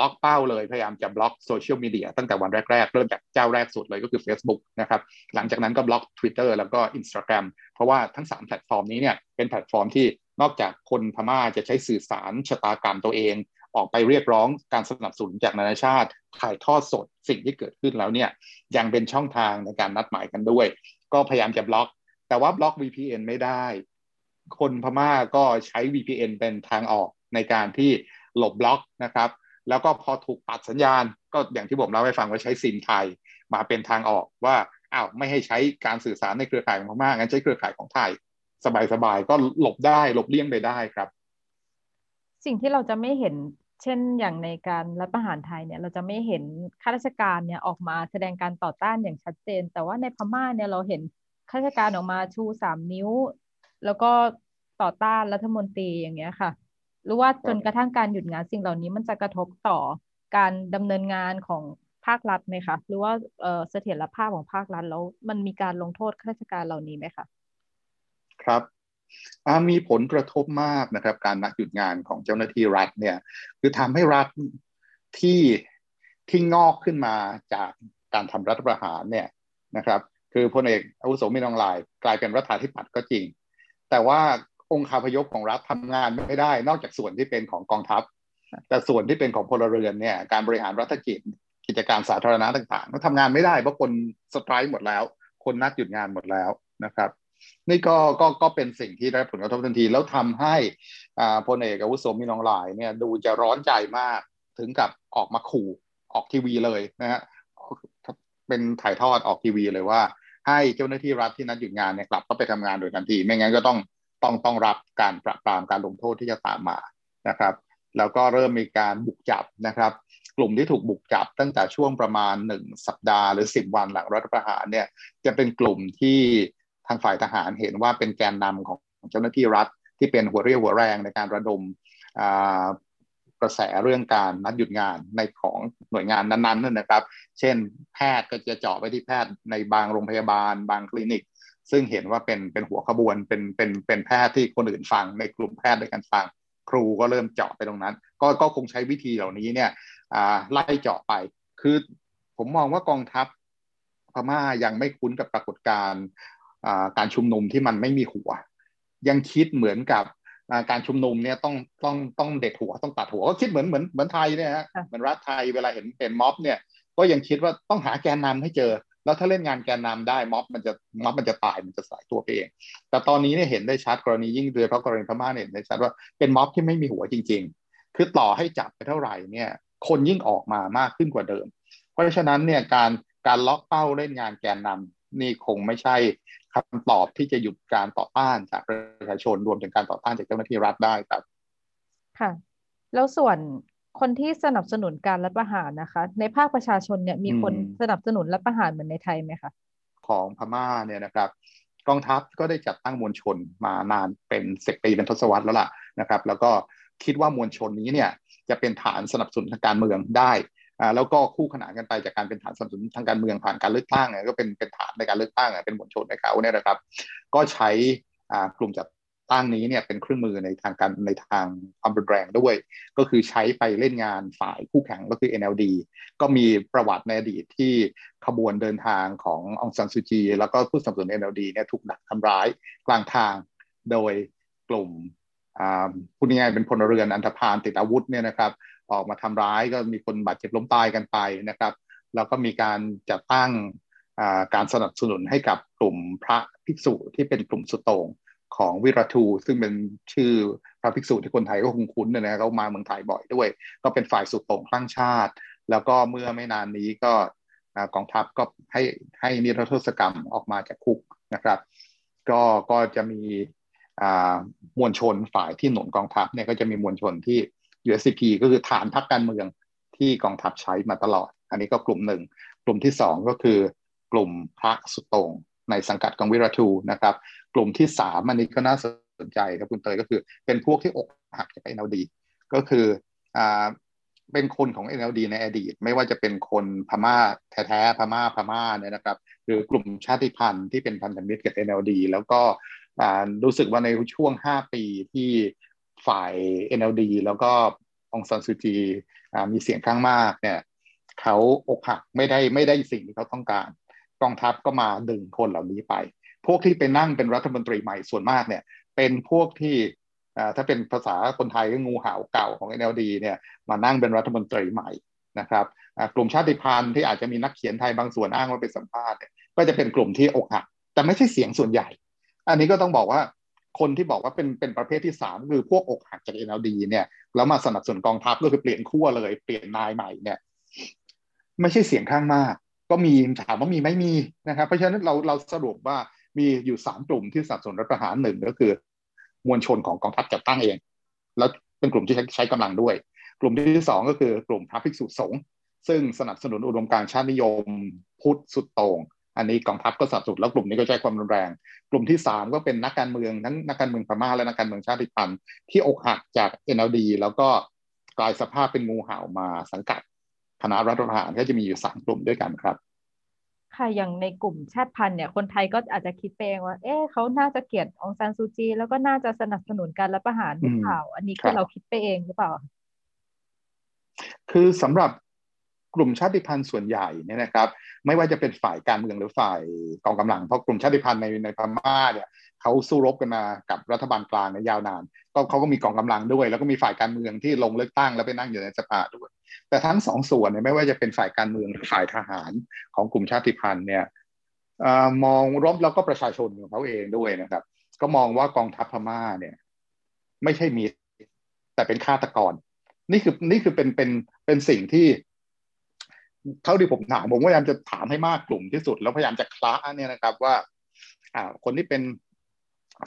ล็อกเป้าเลยพยายามจะบล็อกโซเชียลมีเดียตั้งแต่วันแรก ๆ เริ่มจากเจ้าแรกสุดเลยก็คือ Facebook นะครับหลังจากนั้นก็บล็อก Twitter แล้วก็ Instagram เพราะว่าทั้ง 3 แพลตฟอร์มนี้เนี่ยเป็นแพลตฟอร์มที่นอกจากคนพม่าจะใช้สื่อสารชะตากรรมตัวเอง ออกไปเรียกร้องการสนับสนุนจากนานาชาติถ่ายทอดสดสิ่งที่เกิดขึ้นแล้วเนี่ยยังเป็นช่องทางในการนัดหมายกันด้วย ก็พยายามจะบล็อก แต่ว่าบล็อก VPN ไม่ได้ คนพม่าก็ใช้ VPN เป็นทางออกในการที่หลบบล็อกนะครับ แล้วก็พอถูกตัดสัญญาณ ก็อย่างที่ผมเล่าให้ฟังว่าใช้ซิมไทยมาเป็นทางออกว่าอ้าวไม่ให้ใช้การสื่อสารในเครือข่ายของพม่างั้นใช้เครือข่ายของไทย สบายๆก็หลบได้หลบเลี่ยงไปได้ครับ สิ่งที่เราจะไม่เห็นเช่นอย่างในการรัฐประหารไทยเนี่ยเราจะไม่เห็นข้าราชการเนี่ยออกมาแสดงการต่อต้านอย่างชัดเจน แต่ว่าในพม่าเนี่ยเราเห็นข้าราชการออกมาชูสามนิ้ว แล้วก็ต่อต้านรัฐมนตรีอย่างเงี้ยค่ะ หรือว่าจนกระทั่งการหยุดงานสิ่งเหล่านี้มันจะกระทบต่อการดำเนินงานของภาครัฐไหมคะหรือว่าเสถียรภาพของภาครัฐแล้วมันมีการลงโทษข้าราชการเหล่านี้ไหมคะครับมีผลกระทบมากนะครับ การนักหยุดงานของเจ้าหน้าที่รัฐเนี่ย คือทำให้รัฐที่ที่งอกขึ้นมาจากการทำรัฐประหารเนี่ยนะครับ คือพลเอกอาวุโสมินองลาย กลายเป็นรัฐาธิปัตย์ก็จริง แต่ว่า องค์คาพยพของรัฐทำงานไม่ได้ นอกจากส่วนที่เป็นของกองทัพ แต่ส่วนที่เป็นของพลเรือนเนี่ยการบริหารรัฐกิจกิจการสาธารณะต่างๆก็ทำงานไม่ได้เพราะคนสไตร์หมดแล้ว คนนัดหยุดงานหมดแล้วนะครับ นี่ก็ก็ก็เป็นสิ่งที่ได้ผลกระทบทันที แล้วทำให้พลเอกอาวุโสมีนองหลายเนี่ยดูจะร้อนใจมากถึงกับออกมาขู่ออกทีวีเลยนะฮะเป็นถ่ายทอดออกทีวีเลยว่าให้เจ้าหน้าที่รัฐที่นัดหยุดงานเนี่ยกลับเข้าไปทำงานโดยทันที ไม่งั้นก็ต้อง ต้องต้องรับการปราบปรามการลงโทษที่จะตามมานะครับ แล้วก็เริ่มมีการบุกจับนะครับ กลุ่มที่ถูกบุกจับตั้งแต่ช่วงประมาณหนึ่งสัปดาห์หรือสิบวันหลังรัฐประหารเนี่ยจะเป็นกลุ่มที่ทางฝ่ายทหารเห็นว่าเป็นแกนนำของเจ้าหน้าที่รัฐ ที่เป็นหัวเรี่ยวหัวแรงในการระดมกระแสเรื่องการนัดหยุดงานในของหน่วยงานนั้นๆนั่นะครับ เช่น แพทย์ก็จะเจาะไปที่แพทย์ในบางโรงพยาบาล บางคลินิก ซึ่งเห็นว่าเป็นเป็นหัวขบวนเป็นเป็นเป็นแพทย์ที่คนอื่นฟังในกลุ่มแพทย์ด้วยกันฟัง ครูก็เริ่มเจาะไปตรงนั้น ก็ก็คงใช้วิธีเหล่านี้เนี่ยไล่เจาะไป คือผมมองว่ากองทัพพม่ายังไม่คุ้นกับปรากฏการณ์การชุมนุมที่มันไม่มีหัว ยังคิดเหมือนกับการชุมนุมเนี่ยต้องต้องต้องเด็ดหัวต้องตัดหัวก็คิดเหมือนเหมือนเหมือนไทยเนี่ยฮะเหมือนรัฐไทยเวลาเห็นเป็นม็อบเนี่ยก็ยังคิดว่าต้องหาแกนนำให้เจอ แล้วถ้าเล่นงานแกนนำได้ม็อบมันจะม็อบมันจะตายมันจะสายตัวไปเอง แต่ตอนนี้เนี่ยเห็นได้ชัดกรณียิ่งโดยเฉพาะกรณีพม่าเนี่ยเห็นได้ชัดว่าเป็นม็อบที่ไม่มีหัวจริง ๆ คือต่อให้จับไปเท่าไหร่เนี่ย คนยิ่งออกมามากขึ้นกว่าเดิม เพราะฉะนั้นเนี่ยการการล็อกเป้าเล่นงานแกนนำนี่คงไม่ใช่คำตอบที่จะหยุดการต่อต้านจากประชาชนรวมถึงการต่อต้านจากเจ้าหน้าที่รัฐได้ครับ ค่ะ แล้วส่วน คนที่สนับสนุนการรัฐประหารนะคะ ในภาคประชาชนเนี่ยมีคนสนับสนุนรัฐประหารเหมือนในไทยไหมคะของพม่าเนี่ยนะครับกองทัพก็ได้จัดตั้งมวลชนมานานเป็นสิบปีเป็นทศวรรษแล้วล่ะนะครับ แล้วก็คิดว่ามวลชนนี้เนี่ยจะเป็นฐานสนับสนุนทางการเมืองได้อ่าแล้วก็คู่ขนานกันไปจากการเป็นฐานสนับสนุนทางการเมืองผ่านการเลือกตั้งก็เป็นเป็นฐานในการเลือกตั้งเป็นมวลชนในเขาเนี่ยนะครับ ก็ใช้อ่ากลุ่มจัด ตั้งนี้เนี่ยเป็นเครื่องมือในทางการในทางความรุนแรงด้วย ก็คือใช้ไปเล่นงานฝ่ายคู่แข่งก็คือ NLD ก็มีประวัติในอดีตที่ขบวนเดินทางขององซันซูจี แล้วก็ผู้สนับสนุน NLD เนี่ยถูกดักทำร้ายกลางทางโดยกลุ่มพูดง่ายๆเป็นพลเรือนอันธพาลติดอาวุธเนี่ยนะครับออกมาทำร้ายก็มีคนบาดเจ็บล้มตายกันไปนะครับแล้วก็มีการจัดตั้งการสนับสนุนให้กับกลุ่มพระภิกษุที่เป็นกลุ่มสุโตง ของวิรัตูซึ่งเป็นชื่อพระภิกษุที่คนไทยก็คงคุ้นนะเขามาเมืองไทยบ่อยด้วย ก็เป็นฝ่ายสุดโต่งคลั่งชาติ แล้วก็เมื่อไม่นานนี้ก็กองทัพก็ให้ให้นิรโทษกรรมออกมาจากคุกนะครับ ก็ก็จะมีมวลชนฝ่ายที่หนุนกองทัพเนี่ยก็จะมีมวลชนที่ USCP ก็คือฐานพรรคการเมืองที่กองทัพใช้มาตลอด อันนี้ก็กลุ่มหนึ่ง กลุ่มที่สองก็คือกลุ่มพระสุตง ในสังกัดของวิราทูนะครับ กลุ่มที่สามอันนี้ก็น่าสนใจครับคุณเตยก็คือ เป็นพวกที่อกหักจาก NLD ก็คืออ่าเป็นคนของ NLD ในอดีต ไม่ว่าจะเป็นคนพม่าแท้ๆพม่าพม่าเนี่ยนะครับ หรือกลุ่มชาติพันธุ์ที่เป็นพันธมิตรกับ NLD แล้วก็รู้สึกว่าในช่วง 5 ปีที่ฝ่าย NLD แล้วก็องซันซูจีมีเสียงข้างมากเนี่ยเขาอกหักไม่ได้ไม่ได้สิ่งที่เขาต้องการ กองทัพก็มาดึงคนเหล่านี้ไป พวกที่ไปนั่งเป็นรัฐมนตรีใหม่ส่วนมากเนี่ย เป็นพวกที่ถ้าเป็นภาษาคนไทยก็งูเห่าเก่าของ NLD เนี่ยมานั่งเป็นรัฐมนตรีใหม่นะครับกลุ่มชาติพันธุ์ที่อาจจะมีนักเขียนไทยบางส่วนอ้างว่าเป็นสัมภาษณ์เนี่ยก็จะเป็นกลุ่มที่อกหักแต่ไม่ใช่เสียงส่วนใหญ่ อันนี้ก็ต้องบอกว่าคนที่บอกว่าเป็นเป็นประเภทที่สามคือพวกอกหักจาก NLD เนี่ยแล้วมาสนับสนุนกองทัพก็คือเปลี่ยนขั้วเลยเปลี่ยนนายใหม่เนี่ย ไม่ใช่เสียงข้างมาก ก็มีถามว่ามีไม่มีนะครับ เพราะฉะนั้นเราเราสรุปว่ามีอยู่สามกลุ่มที่สนับสนุนรัฐประหารหนึ่งก็คือ มวลชนของกองทัพจัดตั้งเอง แล้วเป็นกลุ่มที่ใช้ใช้กำลังด้วย กลุ่มที่สองก็คือกลุ่มพระภิกษุสงฆ์ซึ่งสนับสนุนอุดมการชาตินิยม พุทธสุดโต่งอันนี้กองทัพก็สับสนแล้วกลุ่มนี้ก็ใช้ความรุนแรง กลุ่มที่สามก็เป็นนักการเมืองทั้งนักการเมืองพม่าและนักการเมืองชาติพันธุ์ที่อกหักจาก NLD แล้วก็กลายสภาพเป็นงูเห่ามาสังกัด คณะรัฐประหารก็จะมีอยู่สามกลุ่มด้วยกันครับ ค่ะอย่างในกลุ่มชาติพันธุ์เนี่ยคนไทยก็อาจจะคิดเองว่า เอ๊ะเขาน่าจะเกลียดองซานซูจี แล้วก็น่าจะสนับสนุนการรัฐประหารหรือเปล่าอันนี้คือเราคิดไปเองหรือเปล่า คือสำหรับกลุ่มชาติพันธุ์ส่วนใหญ่เนี่ยนะครับ ไม่ว่าจะเป็นฝ่ายการเมืองหรือฝ่ายกองกำลังเพราะกลุ่มชาติพันธุ์ในในพม่าเนี่ยเขาสู้รบกันมากับรัฐบาลกลางในยาวนาน ก็เขาก็มีกองกำลังด้วย แล้วก็มีฝ่ายการเมืองที่ลงเลือกตั้งแล้วไปนั่งอยู่ในสภาด้วย แต่ทั้งสองส่วนเนี่ยไม่ว่าจะเป็นฝ่ายการเมืองหรือฝ่ายทหารของกลุ่มชาติพันธุ์เนี่ยมองรบแล้วก็ประชาชนของเขาเองด้วยนะครับ ก็มองว่ากองทัพพม่าเนี่ย ไม่ใช่มีแต่เป็นฆาตกร นี่คือนี่คือเป็นเป็นเป็นสิ่งที่เท่าที่ผมถามผมพยายามจะถามให้มากกลุ่มที่สุด แล้วพยายามจะคละเนี่ยนะครับว่า อ่า คนที่เป็น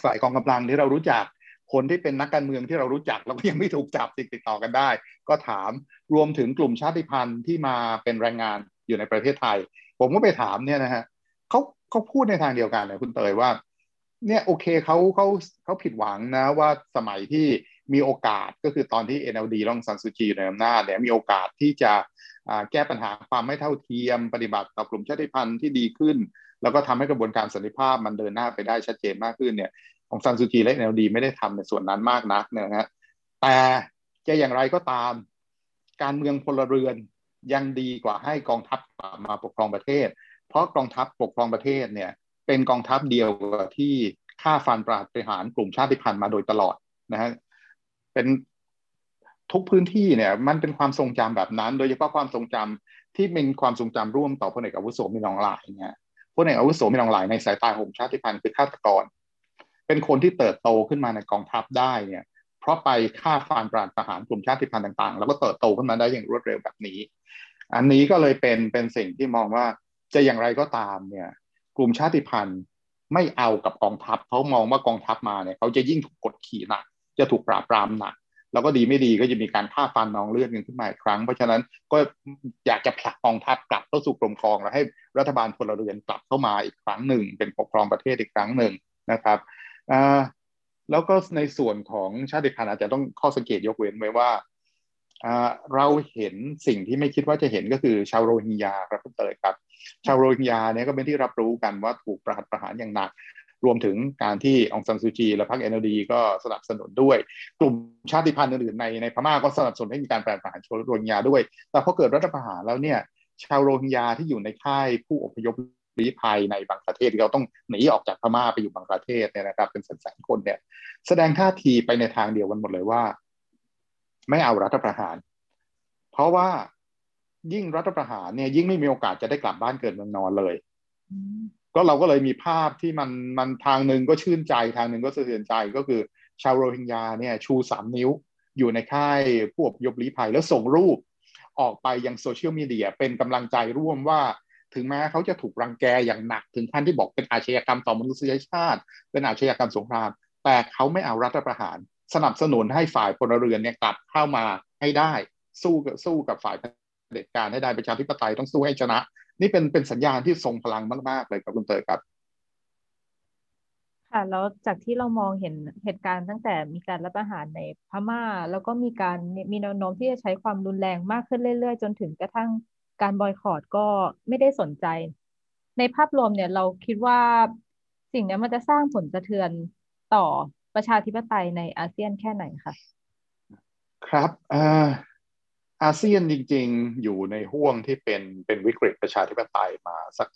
ฝ่ายกองกำลังที่เรารู้จัก คนที่เป็นนักการเมืองที่เรารู้จักแล้วก็ยังไม่ถูกจับติดติดต่อกันได้ ก็ถามรวมถึงกลุ่มชาติพันธุ์ที่มาเป็นแรงงานอยู่ในประเทศไทย ผมก็ไปถามเนี่ยนะฮะเขาเขาพูดในทางเดียวกันเลยคุณเตยว่า เนี่ยโอเคเขาเขาเขาผิดหวังนะว่าสมัยที่มีโอกาสก็คือตอนที่ NLD ร่องซันซูจีในอำนาจเนี่ยมีโอกาสที่จะแก้ปัญหาความไม่เท่าเทียม ปฏิบัติต่อกลุ่มชาติพันธุ์ที่ดีขึ้น แล้วก็ทำให้กระบวนการสันติภาพมันเดินหน้าไปได้ชัดเจนมากขึ้นเนี่ย ของซันซูจีและ NLD ไม่ได้ทำในส่วนนั้นมากนักนะฮะแต่จะอย่างไรก็ตาม การเมืองพลเรือนยังดีกว่าให้กองทัพมาปกครองประเทศ เพราะกองทัพปกครองประเทศเนี่ย เป็นกองทัพเดียวที่ฆ่าฟันปราดไปหารกลุ่มชาติพันธุ์มาโดยตลอดนะฮะเป็นทุกพื้นที่เนี่ยมันเป็นความทรงจำแบบนั้น โดยเฉพาะความทรงจำที่เป็นความทรงจำร่วมต่อพลเอกอาวุโสมีนองหลายเนี่ยพลเอกอาวุโสมีนองหลายในสายตาของชาติพันธุ์คือฆาตกร เป็นคนที่เติบโตขึ้นมาในกองทัพได้เนี่ยเพราะไปฆ่าฟานปราณทหารกลุ่มชาติพันธุ์ต่าง ๆ แล้วก็เติบโตขึ้นมาได้อย่างรวดเร็วแบบนี้ อันนี้ก็เลยเป็นเป็นสิ่งที่มองว่าจะอย่างไรก็ตามเนี่ยกลุ่มชาติพันธุ์ไม่เอากับกองทัพเขามองว่ากองทัพมาเนี่ยเขาจะยิ่งถูกกดขี่หนักจะถูกปราบปรามหนักแล้วก็ดีไม่ดีก็จะมีการฆ่าฟันนองเลือดกันขึ้นมาอีกครั้ง เพราะฉะนั้นก็อยากจะผลักกองทัพกลับเข้าสู่กรมครองแล้วให้รัฐบาลพลเรือนกลับเข้ามาอีกครั้งหนึ่ง เป็นปกครองประเทศอีกครั้งหนึ่งนะครับ แล้วก็ในส่วนของชาติพันธุ์อาจจะต้องข้อสังเกตยกเว้นไว้ว่าเราเห็นสิ่งที่ไม่คิดว่าจะเห็นก็คือชาวโรฮิงญาครับคุณเตยครับ ชาวโรฮิงญาเนี่ยก็เป็นที่รับรู้กันว่าถูกประหัตประหารอย่างหนัก รวมถึงการที่องซันซูจี และพรรคเอ็นดีก็สนับสนุนด้วย กลุ่มชาติพันธุ์อื่นๆในในพม่าก็สนับสนุนให้มีการแปรประหารชาวโรฮิงญาด้วย แต่พอเกิดรัฐประหารแล้วเนี่ยชาวโรฮิงญาที่อยู่ในค่ายผู้อพยพ ลี้ภัยในบางประเทศที่เขาต้องหนีออกจากพม่าไปอยู่บางประเทศเนี่ยนะครับ เป็นแสนๆคนเนี่ย แสดงท่าทีไปในทางเดียวกันหมดเลยว่า ไม่เอารัฐประหาร เพราะว่ายิ่งรัฐประหารเนี่ยยิ่งไม่มีโอกาสจะได้กลับบ้านเกิดเมืองนอนเลยก็เราก็เลยมีภาพที่มันมันทางหนึ่งก็ชื่นใจทางหนึ่งก็สะเทือนใจก็คือ ชาวโรฮิงญาเนี่ยชูสามนิ้ว อยู่ในค่ายผู้อพยพลี้ภัยแล้วส่งรูปออกไปยังโซเชียลมีเดียเป็นกำลังใจร่วมว่า ถึงแม้เขาจะถูกรังแกอย่างหนักถึงขั้นที่บอกเป็นอาชญากรรมต่อมนุษยชาติ เป็นอาชญากรรมสงคราม แต่เขาไม่เอารัฐประหาร สนับสนุนให้ฝ่ายพลเรือนเนี่ยกลับเข้ามาให้ได้ สู้กับสู้กับฝ่ายเผด็จการให้ได้ประชาธิปไตยต้องสู้ให้ชนะ นี่เป็นเป็นสัญญาณที่ทรงพลังมากๆเลยครับคุณเตยครับค่ะแล้วจากที่เรามองเห็นเหตุการณ์ตั้งแต่มีการรับอาหารในพม่า แล้วก็มีการมีแนวโน้มที่จะใช้ความรุนแรงมากขึ้นเรื่อยๆ จนถึงกระทั่ง การบอยคอรดก็ไม่ได้สนใจ ในภาพรวมเนี่ยเราคิดว่าสิ่งนี้มันจะสร้างผลสะเทือนต่อประชาธิปไตยในอาเซียนแค่ไหนคะครับอาเซียนจริง ๆ อยู่ในห่วงที่เป็นเป็นวิกฤตประชาธิปไตยมาสัก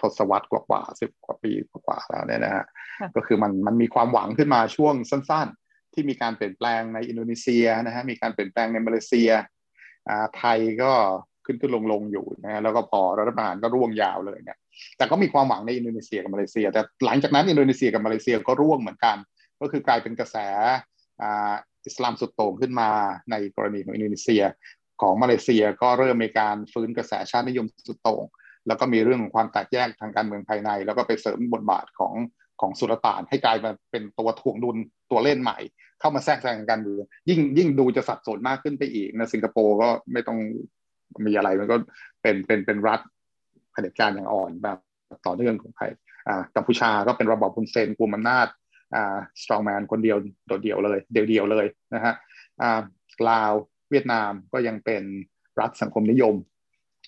ทศวรรษกว่าๆสิบกว่าปีกว่าแล้วเนี่ยนะฮะก็คือมันมันมีความหวังขึ้นมาช่วงสั้น ๆ ที่มีการเปลี่ยนแปลงในอินโดนีเซียนะฮะมีการเปลี่ยนแปลงในมาเลเซียอ่าไทยก็ ขึ้นขึ้นลงลงอยู่นะฮะแล้วก็พอรัฐบาลก็ร่วงยาวเลยเนี่ยแต่ก็มีความหวังในอินโดนีเซียกับมาเลเซีย แต่หลังจากนั้นอินโดนีเซียกับมาเลเซียก็ร่วงเหมือนกัน ก็คือกลายเป็นกระแสอ่าอิสลามสุดโต่งขึ้นมาในกรณีของอินโดนีเซีย ของมาเลเซียก็เริ่มมีการฟื้นกระแสชาตินิยมสุดโต่งแล้วก็มีเรื่องของความแตกแยกทางการเมืองภายใน แล้วก็ไปเสริมบทบาทของของสุลต่านให้กลายมาเป็นตัวถ่วงดุลตัวเล่นใหม่ เข้ามาแทรกแซงการเมืองยิ่งยิ่งดูจะสับสนมากขึ้นไปอีกนะสิงคโปร์ก็ไม่ต้อง มีอะไรมันก็เป็นเป็นเป็นรัฐเผด็จการอย่างอ่อนแบบต่อเนื่องของไทยอ่ากัมพูชาก็เป็นระบอบพุนเซนกลุ่มอำนาจอ่าสตรองแมนคนเดียวโดดเดี่ยวเลยเดียวเดียวเลยนะฮะอ่าลาวเวียดนามก็ยังเป็นรัฐสังคมนิยม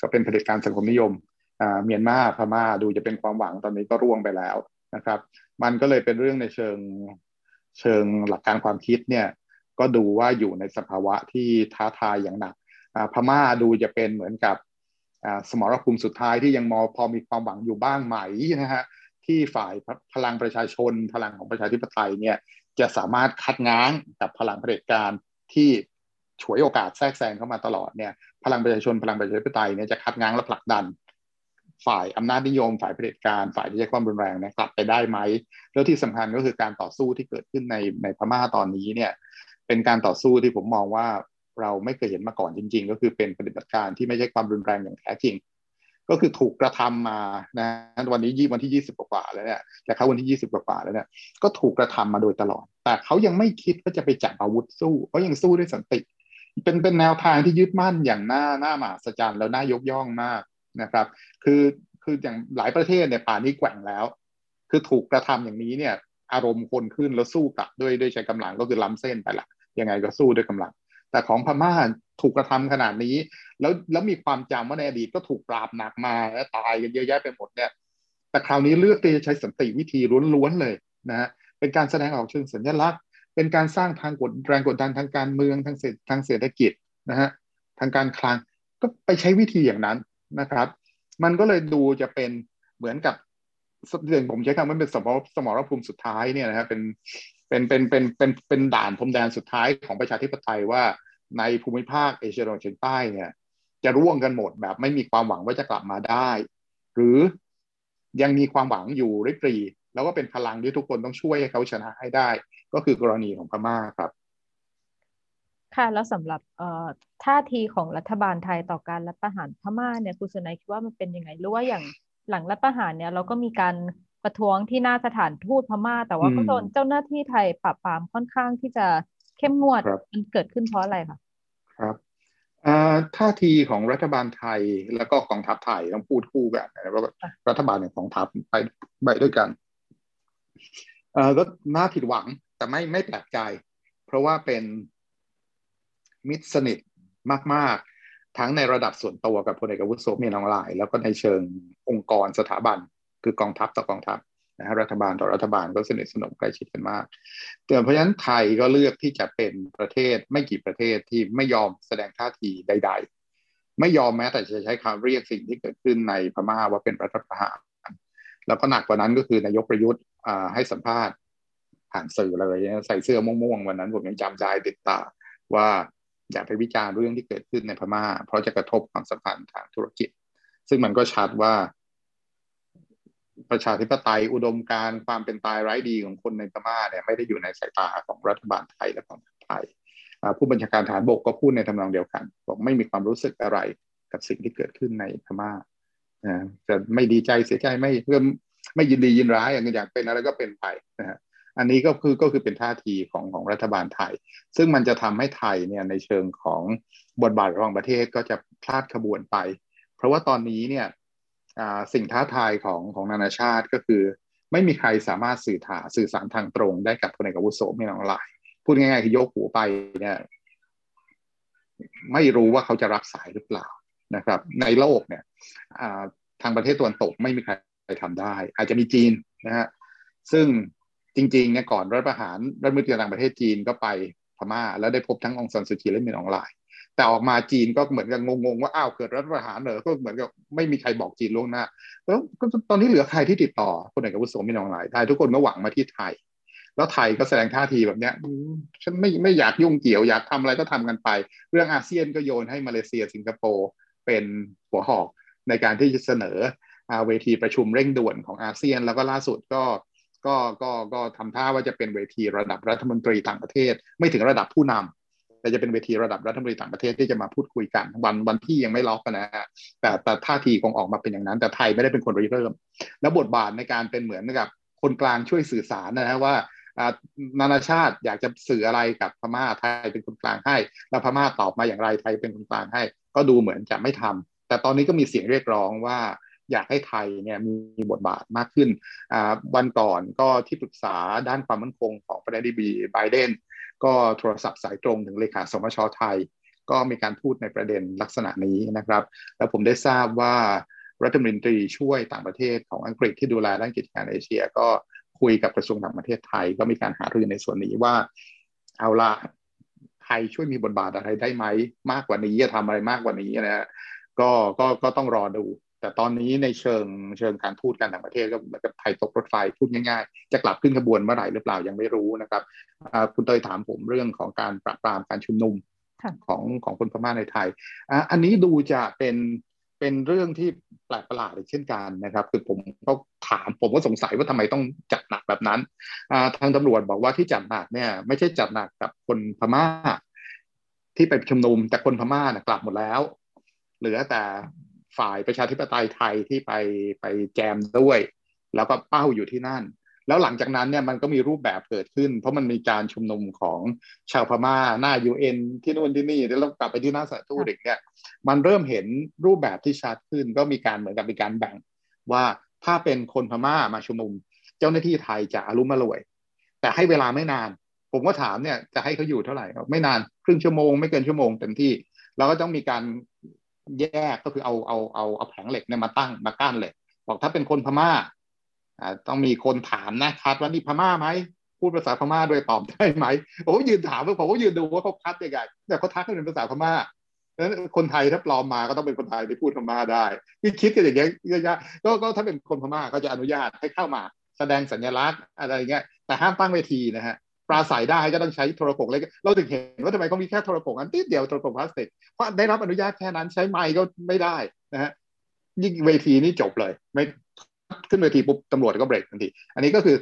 ก็เป็นเผด็จการสังคมนิยมอ่าเมียนมาพม่าดูจะเป็นความหวังตอนนี้ก็ร่วงไปแล้วนะครับ มันก็เลยเป็นเรื่องในเชิงเชิงหลักการความคิดเนี่ยก็ดูว่าอยู่ในสภาวะที่ท้าทายอย่างหนัก พม่าดูจะเป็นเหมือนกับสมรภูมิสุดท้ายที่ยังมอพอมีความหวังอยู่บ้างไหมนะฮะที่ฝ่ายพลังประชาชน พลังของประชาธิปไตยเนี่ยจะสามารถคัดง้างกับพลังเผด็จการที่ฉวยโอกาสแทรกแซงเข้ามาตลอดเนี่ยพลังประชาชนพลังประชาธิปไตยเนี่ยจะคัดง้างและผลักดัน ฝ่ายอำนาจนิยม ฝ่ายเผด็จการฝ่ายที่ใช้ความรุนแรงเนี่ยกลับไปได้ไหมแล้วที่สำคัญก็คือการต่อสู้ที่เกิดขึ้นในในพม่าตอนนี้เนี่ยเป็นการต่อสู้ที่ผมมองว่า เราไม่เคยเห็นมาก่อนจริง ๆ ก็คือเป็นปฏิบัติการที่ไม่ใช่ความรุนแรงอย่างแท้จริง ก็คือถูกกระทำมานะวันนี้ยี่วันที่ยี่สิบกว่าแล้วเนี่ยแต่เขาวันที่ยี่สิบกว่าแล้วเนี่ยก็ถูกกระทำมาโดยตลอด แต่เขายังไม่คิดว่าจะไปจับอาวุธสู้เขายังสู้ด้วยสันติ เป็นเป็นแนวทางที่ยึดมั่นอย่างน่าหน้าหมาสจรรย์แล้วน่ายกย่องมากนะครับ คือคืออย่างหลายประเทศเนี่ยป่านี้แกว่งแล้ว คือถูกกระทำอย่างนี้เนี่ยอารมณ์คนขึ้นแล้วสู้กลับด้วยด้วยใช้กำลังก็คือล้ำเส้นไปละยังไงก็สู้ด้วยกำลัง แต่ของพม่าถูกกระทำขนาดนี้ แล้วแล้วมีความจำว่าในอดีตก็ถูกปราบหนักมาแล้วตายกันเยอะแยะไปหมดเนี่ยแต่คราวนี้เลือกที่จะใช้สันติวิธีล้วนๆเลยนะฮะเป็นการแสดงออกเชิงสัญลักษณ์ เป็นการสร้างทางกดแรงกดดันทางการเมืองทางเศรษฐทางเศรษฐกิจนะฮะทางการคลังก็ไปใช้วิธีอย่างนั้นนะครับ มันก็เลยดูจะเป็นเหมือนกับเรื่องผมใช้คำว่าเป็นสมรสมรภูมิสุดท้ายเนี่ยนะครับเป็น เป็นเป็นเป็นเป็นเป็นด่านพรมแดนสุดท้ายของประชาธิปไตยว่าในภูมิภาคเอเชียตะวันออกเฉียงใต้เนี่ย จะร่วงกันหมดแบบไม่มีความหวังว่าจะกลับมาได้ หรือยังมีความหวังอยู่ริบรีแล้วก็เป็นพลังที่ทุกคนต้องช่วยให้เขาชนะให้ได้ ก็คือกรณีของพม่าครับ ค่ะแล้วสำหรับท่าทีของรัฐบาลไทยต่อการรัฐประหารพม่าเนี่ยคุณสุนัยคิดว่ามันเป็นยังไงหรือว่าอย่างหลังรัฐประหารเนี่ยเราก็มีการ ประท้วงที่หน้าสถานทูตพม่า แต่ว่าก็โดนเจ้าหน้าที่ไทยปราบปรามค่อนข้างที่จะเข้มงวดมันเกิดขึ้นเพราะอะไรคะครับท่าทีของรัฐบาลไทยแล้วก็กองทัพไทยต้องพูดคู่กันนะว่ารัฐบาลกับกองทัพไปไปด้วยกันเออก็น่าผิดหวังแต่ไม่ไม่แปลกใจ เพราะว่าเป็นมิตรสนิทมาก ๆ ทั้งในระดับส่วนตัวกับพลเอกวุฒิโสมีน้องลาย แล้วก็ในเชิงองค์กรสถาบัน คือกองทัพต่อกองทัพนะรัฐบาลต่อรัฐบาลก็สนิทสนมใกล้ชิดกันมากเพราะฉะนั้นไทยก็เลือกที่จะเป็นประเทศไม่กี่ประเทศที่ไม่ยอมแสดงท่าทีใด ๆ ไม่ยอมแม้แต่จะใช้คำเรียกสิ่งที่เกิดขึ้นในพม่าว่าเป็นรัฐประหารแล้วก็หนักกว่านั้นก็คือนายกประยุทธ์ให้สัมภาษณ์ผ่านสื่อเลยใส่เสื้อม่วงๆวันนั้นผมยังจำใจติดตาว่าอย่าไปวิจารณ์เรื่องที่เกิดขึ้นในพม่า เพราะจะกระทบความสัมพันธ์ทางธุรกิจ ซึ่งมันก็ชัดว่า ประชาธิปไตยอุดมการความเป็นตายไร้ดีของคนในพม่าเนี่ยไม่ได้อยู่ในสายตาของรัฐบาลไทยและของไทยผู้บัญชาการฐานบกก็พูดในทำนองเดียวกัน บอกไม่มีความรู้สึกอะไรกับสิ่งที่เกิดขึ้นในพม่าจะไม่ดีใจเสียใจไม่เพื่อไม่ยินดียินร้ายอย่างอยากเป็นอะไรก็เป็นไปนะฮะอันนี้ก็คือก็คือเป็นท่าทีของของรัฐบาลไทย ซึ่งมันจะทำให้ไทยเนี่ยในเชิงของบทบาทระหว่างประเทศก็จะพลาดขบวนไป เพราะว่าตอนนี้เนี่ย สิ่งท้าทายของของนานาชาติก็คือ ไม่มีใครสามารถสื่อถาสื่อสารทางตรงได้กับพลเอกวุโสไม่นองลายพูดง่ายๆคือยกหูไปเนี่ยไม่รู้ว่าเขาจะรับสายหรือเปล่านะครับ ในโลกเนี่ยทางประเทศตะวันตกไม่มีใครทำได้ อาจจะมีจีนนะฮะซึ่งจริงๆเนี่ยก่อนรัฐประหารรัฐมนตรีต่างประเทศจีนก็ไปพม่า แล้วได้พบทั้งองซันสุจีและมินอองไลน์ แต่ออกมาจีนก็เหมือนกับงงๆว่าอ้าวเกิดรัฐประหารเหรอก็เหมือนกับไม่มีใครบอกจีนล่วงหน้าแล้วตอนนี้เหลือใครที่ติดต่อคนไหนกับวุฒิโสมินองไลน์ไทยทุกคนก็หวังมาที่ไทย แล้วไทยก็แสดงท่าทีแบบเนี้ยฉันไม่ไม่อยากยุ่งเกี่ยวอยากทำอะไรก็ทำกันไป เรื่องอาเซียนก็โยนให้มาเลเซียสิงคโปร์เป็นหัวหอกในการที่จะเสนอเวทีประชุมเร่งด่วนของอาเซียน แล้วก็ล่าสุดก็ก็ก็ก็ทำท่าว่าจะเป็นเวทีระดับรัฐมนตรีต่างประเทศ ไม่ถึงระดับผู้นำ แต่จะเป็นเวทีระดับรัฐมนตรีต่างประเทศที่จะมาพูดคุยกันวันวันที่ยังไม่ล็อกนะฮะแต่แต่ท่าทีคงออกมาเป็นอย่างนั้น แต่ไทยไม่ได้เป็นคนริเริ่ม แล้วบทบาทในการเป็นเหมือนกับคนกลางช่วยสื่อสารนะฮะว่านานาชาติอยากจะสื่ออะไรกับพม่าไทยเป็นคนกลางให้ แล้วพม่าตอบมาอย่างไรไทยเป็นคนกลางให้ ก็ดูเหมือนจะไม่ทำแต่ตอนนี้ก็มีเสียงเรียกร้องว่าอยากให้ไทยเนี่ยมีบทบาทมากขึ้นวันก่อนก็ที่ปรึกษาด้านความมั่นคงของประธานาธิบดีไบเดน ก็โทรศัพท์สายตรงถึงเลขาสมชไทย ก็มีการพูดในประเด็นลักษณะนี้นะครับ แล้วผมได้ทราบว่ารัฐมนตรีช่วยต่างประเทศของอังกฤษที่ดูแลด้านกิจการเอเชีย ก็คุยกับกระทรวงต่างประเทศไทย ก็มีการหารือในส่วนนี้ว่า เอาละไทยช่วยมีบทบาทอะไรได้ไหมมากกว่านี้จะทำอะไรมากกว่านี้นะก็ก็ก็ต้องรอดู แต่ตอนนี้ในเชิงเชิงการพูดกันต่างประเทศก็เหมือนกับไทยตกรถไฟพูดง่ายๆ จะกลับขึ้นขบวนเมื่อไหร่หรือเปล่ายังไม่รู้นะครับคุณเตยถามผมเรื่องของการปราบปรามการชุมนุมของของคนพม่าในไทยอันนี้ดูจะเป็นเป็นเรื่องที่แปลกประหลาดเช่นกันนะครับ คือผมก็ถามผมก็สงสัยว่าทำไมต้องจัดหนักแบบนั้นทางตำรวจบอกว่าที่จัดหนักเนี่ยไม่ใช่จัดหนักกับคนพม่า ที่ไปชุมนุมแต่คนพม่านะกลับหมดแล้ว เหลือแต่ ฝ่ายประชาธิปไตยไทยที่ไปไปแจมด้วย แล้วก็เป้าอยู่ที่นั่น แล้วหลังจากนั้นเนี่ยมันก็มีรูปแบบเกิดขึ้น เพราะมันมีการชุมนุมของชาวพม่าหน้ายูเอ็นที่นู่นที่นี่แล้วกลับไปที่หน้าสถานทูตอีกเนี่ยมันเริ่มเห็นรูปแบบที่ชัดขึ้น ก็มีการเหมือนกับมีการแบ่งว่าถ้าเป็นคนพม่ามาชุมนุม เจ้าหน้าที่ไทยจะอารมณ์มารวย แต่ให้เวลาไม่นาน ผมก็ถามเนี่ยจะให้เขาอยู่เท่าไหร่ไม่นานครึ่งชั่วโมงไม่เกินชั่วโมงเต็มที่เราก็ต้องมีการ แยกก็คือเอาเอาเอาเอาแผงเหล็กเนี่ยมาตั้งมากั้นเลยบอกถ้าเป็นคนพม่าอ่าต้องมีคนถามนะคัดว่านี่พม่าไหมพูดภาษาพม่าด้วยตอบได้ไหมผมก็ยืนถามผมก็ยืนดูว่าเขาคัดยังไงแต่เขาทักเป็นภาษาพม่าแล้วคนไทยถ้าปลอมมาก็ต้องเป็นคนไทยที่พูดพม่าได้ที่คิดกันอย่างเงี้ยเยอะๆก็ก็ถ้าเป็นคนพม่าก็จะอนุญาตให้เข้ามา แสดงสัญลักษณ์อะไรเงี้ยแต่ห้ามตั้งเวทีนะฮะ ปราศัยได้ก็ต้องใช้โทรโขงเล็กเราถึงเห็นว่าทำไมเขามีแค่โทรโขงอันติดเดียวโทรโขงพลาสติกเพราะได้รับอนุญาตแค่นั้นใช้ไม้ก็ไม่ได้นะฮะยิ่งเวทีนี่จบเลย ไม่ขึ้นเวทีปุ๊บตำรวจก็เบรกทันทีอันนี้ก็คือ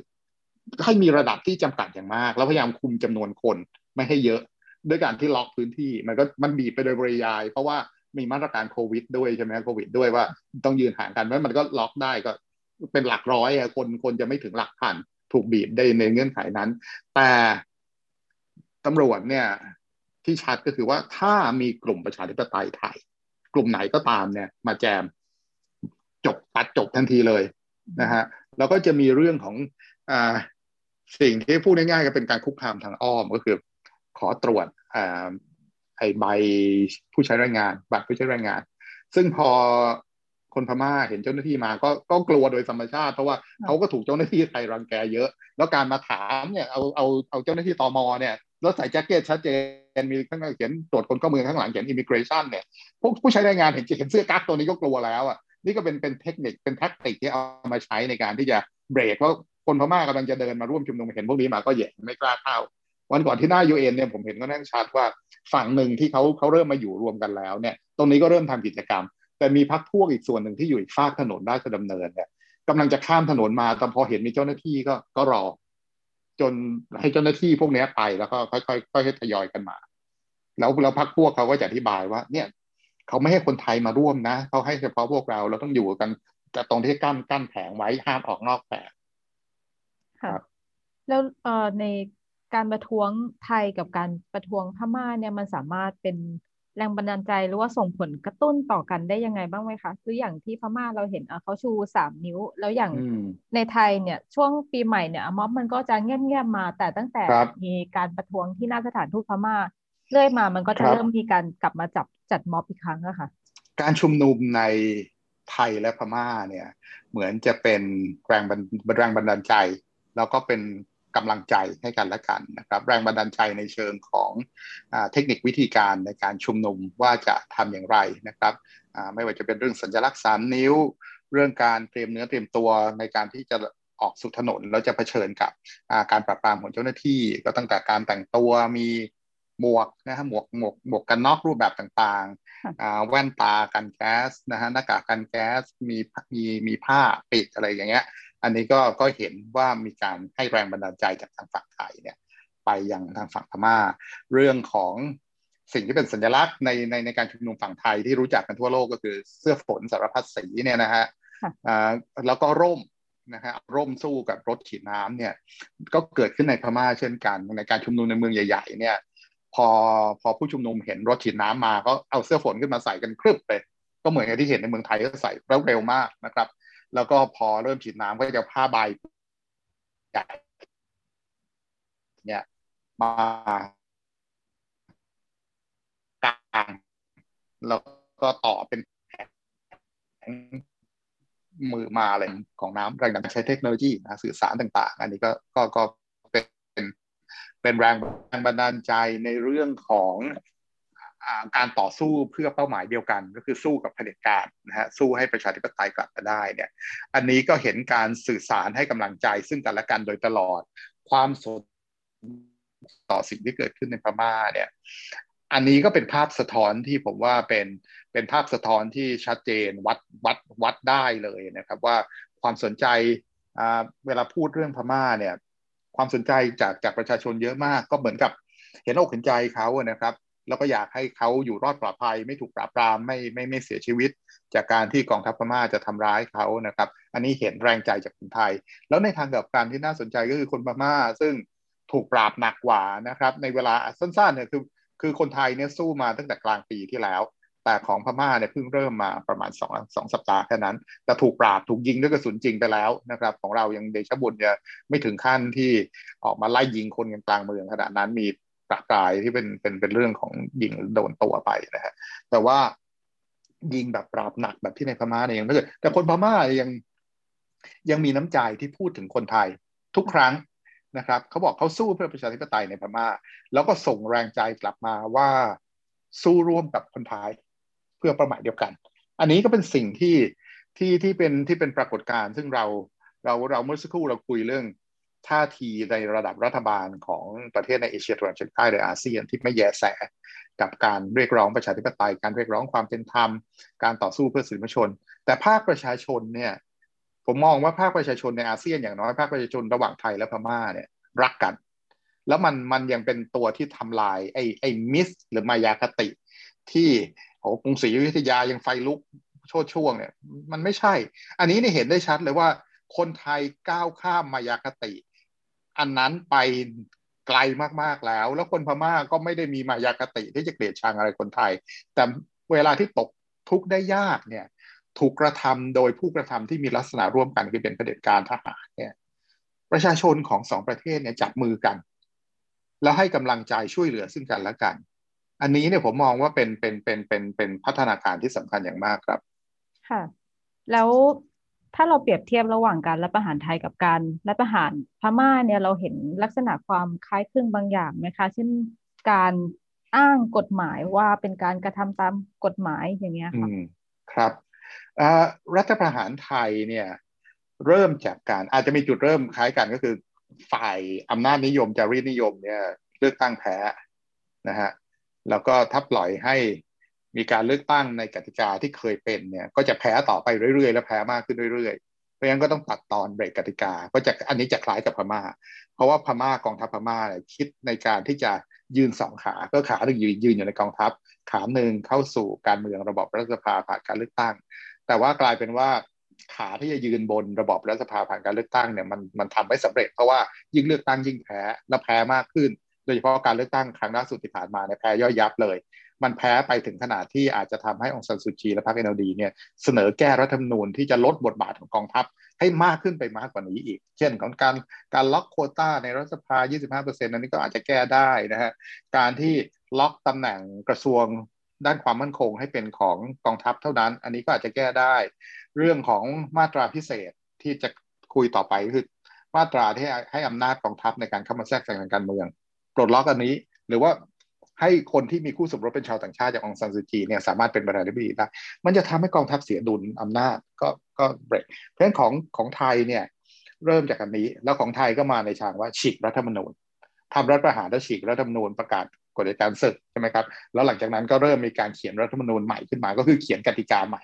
ให้มีระดับที่จำกัดอย่างมาก แล้วพยายามคุมจำนวนคนไม่ให้เยอะ ด้วยการที่ล็อกพื้นที่มันก็มันบีบไปโดยบริยาย เพราะว่ามีมาตรการโควิดด้วยใช่ไหมโควิดด้วยว่าต้องยืนห่างกันแล้วมันก็ล็อกได้ก็เป็นหลักร้อยคนคนจะไม่ถึงหลักพัน ถูกบีบได้ในเงื่อนไขนั้น แต่ตำรวจเนี่ยที่ชัดก็คือว่าถ้ามีกลุ่มประชาธิปไตยไทย กลุ่มไหนก็ตามเนี่ย มาแจมจบตัดจบทันทีเลยนะฮะแล้วก็จะมีเรื่องของอสิ่งที่พูดง่ายๆก็เป็นการคุกคามทางอ้อมก็คือ ขอตรวจอไอใบผู้ใช้แรงงาน บัตรผู้ใช้แรงงาน ซึ่งพอ คนพม่าเห็นเจ้าหน้าที่มาก็ก็กลัวโดยธรรมชาติเพราะว่าเขาก็ถูกเจ้าหน้าที่ไทยรังแกเยอะ แล้วการมาถามเนี่ยเอาเอาเอาเจ้าหน้าที่ตมเนี่ยแล้วใส่แจ็คเก็ตชัดเจนมีข้างหน้าเขียนตรวจคนเข้าเมืองข้างหลังเขียน immigration เนี่ยพวกผู้ใช้แรงงานเห็นเห็นเสื้อกั๊กตัวนี้ก็กลัวแล้วอะนี่ก็เป็นเป็นเทคนิคเป็น tactic ที่เอามาใช้ในการที่จะเบรกว่าคนพม่ากำลังจะเดินมาร่วมชุมนุมเห็นพวกนี้มาก็แย่ไม่กล้าเข้าวันก่อนที่หน้ายูเอ็นเนี่ยผมเห็นก็แน่ชัดว่าฝั่งหนึ่งที่เขาเขาเริ่มมาอยู่รวมกันแล้วเนี่ย ตรงนี้ก็เริ่มทำกิจกรรม แต่มีพักพวกอีกส่วนหนึ่งที่อยู่อีกฝากถนนราชดำเนินเนี่ยกำลังจะข้ามถนนมาแต่พอเห็นมีเจ้าหน้าที่ก็ก็รอ จนให้เจ้าหน้าที่พวกนี้ไปแล้วก็ค่อยๆค่อยๆทยอยกันมา แล้วแล้วพักพวกเขาก็จะอธิบายว่า เนี่ยเขาไม่ให้คนไทยมาร่วมนะเขาให้เฉพาะพวกเราเราต้องอยู่กันแต่ตรงที่กั้นกั้นแผงไว้ห้ามออกนอกแผงค่ะแล้วเอ่อในการประท้วงไทยกับการประท้วงพม่าเนี่ยมันสามารถเป็น แรงบันดาลใจหรือว่าส่งผลกระตุ้นต่อกันได้ยังไงบ้างไหมคะคืออย่างที่พม่าเราเห็นอะเขาชูสามนิ้ว แล้วอย่างในไทยเนี่ยช่วงปีใหม่เนี่ยม็อบมันก็จะเงียบๆมา แต่ตั้งแต่มีการประท้วงที่หน้าสถานทูตพม่าเรื่อยมามันก็จะเริ่มมีการกลับมาจับจัดม็อบอีกครั้งอะค่ะ การชุมนุมในไทยและพม่าเนี่ย เหมือนจะเป็นแรงบันแรงบันดาลใจ แล้วก็เป็น กำลังใจให้กันและกันนะครับ แรงบันดาลใจในเชิงของอเทคนิควิธีการในการชุมนุมว่าจะทำอย่างไรนะครับไม่ว่าจะเป็นเรื่องสัญลักษณ์สามนิ้ว เรื่องการเตรียมเนื้อเตรียมตัวในการที่จะออกสู่ถนนแล้วจะเผชิญกับการปราบปรามของเจ้าหน้าที่ ก็ตั้งแต่การแต่งตัวมีหมวกนะฮะหมวกหมวกหมวกกันน็อกรูปแบบต่างๆแว่นตากันแก๊สนะฮะหน้ากากกันแก๊สมีมีมีผ้าปิดอะไรอย่างเงี้ยอันนี้ก็ก็เห็นว่ามีการให้แรงบันดาลใจจากทางฝั่งไทยเนี่ยไปยังทางฝั่งพม่า เรื่องของสิ่งที่เป็นสัญลักษณ์ในในในการชุมนุมฝั่งไทยที่รู้จักกันทั่วโลกก็คือเสื้อฝนสารพัดสีเนี่ยนะฮะแล้วก็ร่มนะฮะร่มสู้กับรถฉีดน้ำเนี่ยก็เกิดขึ้นในพม่าเช่นกัน ในการชุมนุมในเมืองใหญ่ ๆ เนี่ย พอพอผู้ชุมนุมเห็นรถฉีดน้ำมาก็เอาเสื้อฝนขึ้นมาใส่กันครึบเลยก็เหมือนกับที่เห็นในเมืองไทยก็ใส่แล้วเร็วมากนะครับ แล้วก็พอเริ่มฉีดน้ำก็จะผ้าใบใหญ่เนี่ยมากางแล้วก็ต่อเป็นมือมาอะไรของน้ำแรงดันใช้เทคโนโลยีนะสื่อสารต่าง ๆ อันนี้ก็ก็ก็เป็นเป็นแรงบันดาลใจในเรื่องของ การต่อสู้เพื่อเป้าหมายเดียวกัน ก็คือสู้กับเผด็จการนะฮะสู้ให้ประชาธิปไตยกลับมาได้เนี่ยอันนี้ก็เห็นการสื่อสารให้กำลังใจซึ่งกันและกันโดยตลอด ความสนต่อสิ่งที่เกิดขึ้นในพม่าเนี่ยอันนี้ก็เป็นภาพสะท้อนที่ผมว่าเป็นเป็นภาพสะท้อนที่ชัดเจนวัดวัดวัดได้เลยนะครับว่าความสนใจเวลาพูดเรื่องพม่าเนี่ยความสนใจจากจากประชาชนเยอะมากก็เหมือนกับเห็นอกเห็นใจเขานะครับ แล้วก็อยากให้เขาอยู่รอดปลอดภัย ไม่ถูกปราบปรามไม่ไม่ไม่เสียชีวิต จากการที่กองทัพพม่าจะทำร้ายเขานะครับ อันนี้เห็นแรงใจจากคนไทย แล้วในทางกับการที่น่าสนใจก็คือคนพม่า ซึ่งถูกปราบหนักกว่านะครับ ในเวลาสั้นๆเนี่ยคือคือคนไทยเนี่ยสู้มาตั้งแต่กลางปีที่แล้ว แต่ของพม่าเนี่ยเพิ่งเริ่มมาประมาณสองสองสัปดาห์แค่นั้นแต่ถูกปราบถูกยิงด้วยกระสุนจริงไปแล้วนะครับ ของเรายังเดชบุญเนี่ยไม่ถึงขั้นที่ออกมาไล่ยิงคนกลางเมืองขนาดนั้นมี ปรากายที่เป็นเป็นเป็นเรื่องของยิงโดนตัวไปนะฮะแต่ว่ายิงแบบปราบหนักแบบที่ในพม่าเนี่ยยังไม่เกิดแต่คนพม่ายังยังมีน้ำใจที่พูดถึงคนไทยทุกครั้งนะครับเขาบอกเขาสู้เพื่อประชาธิปไตยในพม่า แล้วก็ส่งแรงใจกลับมาว่าสู้ร่วมกับคนไทยเพื่อประมาทเดียวกัน อันนี้ก็เป็นสิ่งที่ที่ที่เป็นที่เป็นปรากฏการณ์ซึ่งเราเราเราเมื่อสักครู่เราคุยเรื่อง ท่าทีในระดับรัฐบาลของประเทศในเอเชียตะวันออกเฉียงใต้หรืออาเซียนที่ไม่แยแสกับการเรียกร้องประชาธิปไตย การเรียกร้องความเป็นธรรม การต่อสู้เพื่อสื่อมวลชน แต่ภาคประชาชนเนี่ยผมมองว่าภาคประชาชนในอาเซียนอย่างน้อยภาคประชาชนระหว่างไทยและพม่าเนี่ยรักกัน แล้วมันมันยังเป็นตัวที่ทำลายไอ้ไอ้มิสหรือมายาคติ ที่อ้กรุงศรีอยุธยายังไฟลุกโชดช่วงเนี่ยมันไม่ใช่ อันนี้นี่เห็นได้ชัดเลยว่าคนไทยก้าวข้ามมายาคติ อันนั้นไปไกลมากๆแล้ว แล้วคนพม่าก็ไม่ได้มีมายาคติที่จะเกลียดชังอะไรคนไทย แต่เวลาที่ตกทุกข์ได้ยากเนี่ยถูกกระทำโดยผู้กระทำที่มีลักษณะร่วมกันคือเป็นเผด็จการทหารเนี่ยประชาชนของสองประเทศเนี่ยจับมือกัน แล้วให้กำลังใจช่วยเหลือซึ่งกันและกัน อันนี้เนี่ยผมมองว่าเป็นเป็นเป็นเป็นเป็นพัฒนาการที่สำคัญอย่างมากครับ ค่ะ แล้ว ถ้าเราเปรียบเทียบระหว่างการรัฐประหารไทยกับการรัฐประหารพม่าเนี่ยเราเห็นลักษณะความคล้ายคลึงบางอย่างไหมคะ เช่นการอ้างกฎหมายว่าเป็นการกระทำตามกฎหมายอย่างเงี้ยค่ะครับรัฐประหารไทยเนี่ยเริ่มจากการอาจจะมีจุดเริ่มคล้ายกันก็คือ ฝ่ายอำนาจนิยมจารีตนิยมเนี่ยเลือกตั้งแพ้นะฮะแล้วก็ถ้าปล่อยให้ มีการเลือกตั้งในกติกาที่เคยเป็นเนี่ยก็จะแพ้ต่อไปเรื่อยๆ และแพ้มากขึ้นเรื่อยๆ เพราะงั้นก็ต้องตัดตอนเบรกกติกาก็จะอันนี้จะคล้ายกับพม่า เพราะว่าพม่ากองทัพพม่าเนี่ยคิดในการที่จะยืนสองขาก็ขาหนึ่งยืนยืนอยู่ในกองทัพ ขาหนึ่งเข้าสู่การเมืองระบบรัฐสภาผ่านการเลือกตั้ง แต่ว่ากลายเป็นว่าขาที่จะยืนบนระบบรัฐสภาผ่านการเลือกตั้งเนี่ยมันมันทำไม่สำเร็จเพราะว่ายิ่งเลือกตั้งยิ่งแพ้และแพ้มากขึ้น โดยเฉพาะการเลือกตั้งครั้งล่าสุดที่ผ่านมาเนี่ยแพ้ย่อยยับเลย มันแพ้ไปถึงขนาดที่อาจจะทำให้องซันซูจีและพรรคเอ็นดีเนี่ยเสนอแก้รัฐธรรมนูญที่จะลดบทบาทของกองทัพให้มากขึ้นไปมากกว่านี้อีก เช่นของการการล็อกโคต้าในรัฐสภา 25%อันนี้ก็อาจจะแก้ได้นะฮะ การที่ล็อกตำแหน่งกระทรวงด้านความมั่นคงให้เป็นของกองทัพเท่านั้น อันนี้ก็อาจจะแก้ได้ เรื่องของมาตราพิเศษที่จะคุยต่อไปคือมาตราที่ให้อำนาจกองทัพในการเข้ามาแทรกแซงทางการเมืองปลดล็อกอันนี้ หรือว่า ให้คนที่มีคู่สมรสเป็นชาวต่างชาติอย่างองซันซูจีเนี่ยสามารถเป็นประธานาธิบดีได้มันจะทำให้กองทัพเสียดุลอำนาจก็ก็เบรกเพราะฉะนั้นของของไทยเนี่ยเริ่มจากอันนี้ แล้วของไทยก็มาในทางว่าฉีกรัฐธรรมนูญทำรัฐประหารแล้วฉีกรัฐธรรมนูญประกาศกฎการศึกใช่ไหมครับแล้วหลังจากนั้นก็เริ่มมีการเขียนรัฐธรรมนูญใหม่ขึ้นมาก็คือเขียนกติกาใหม่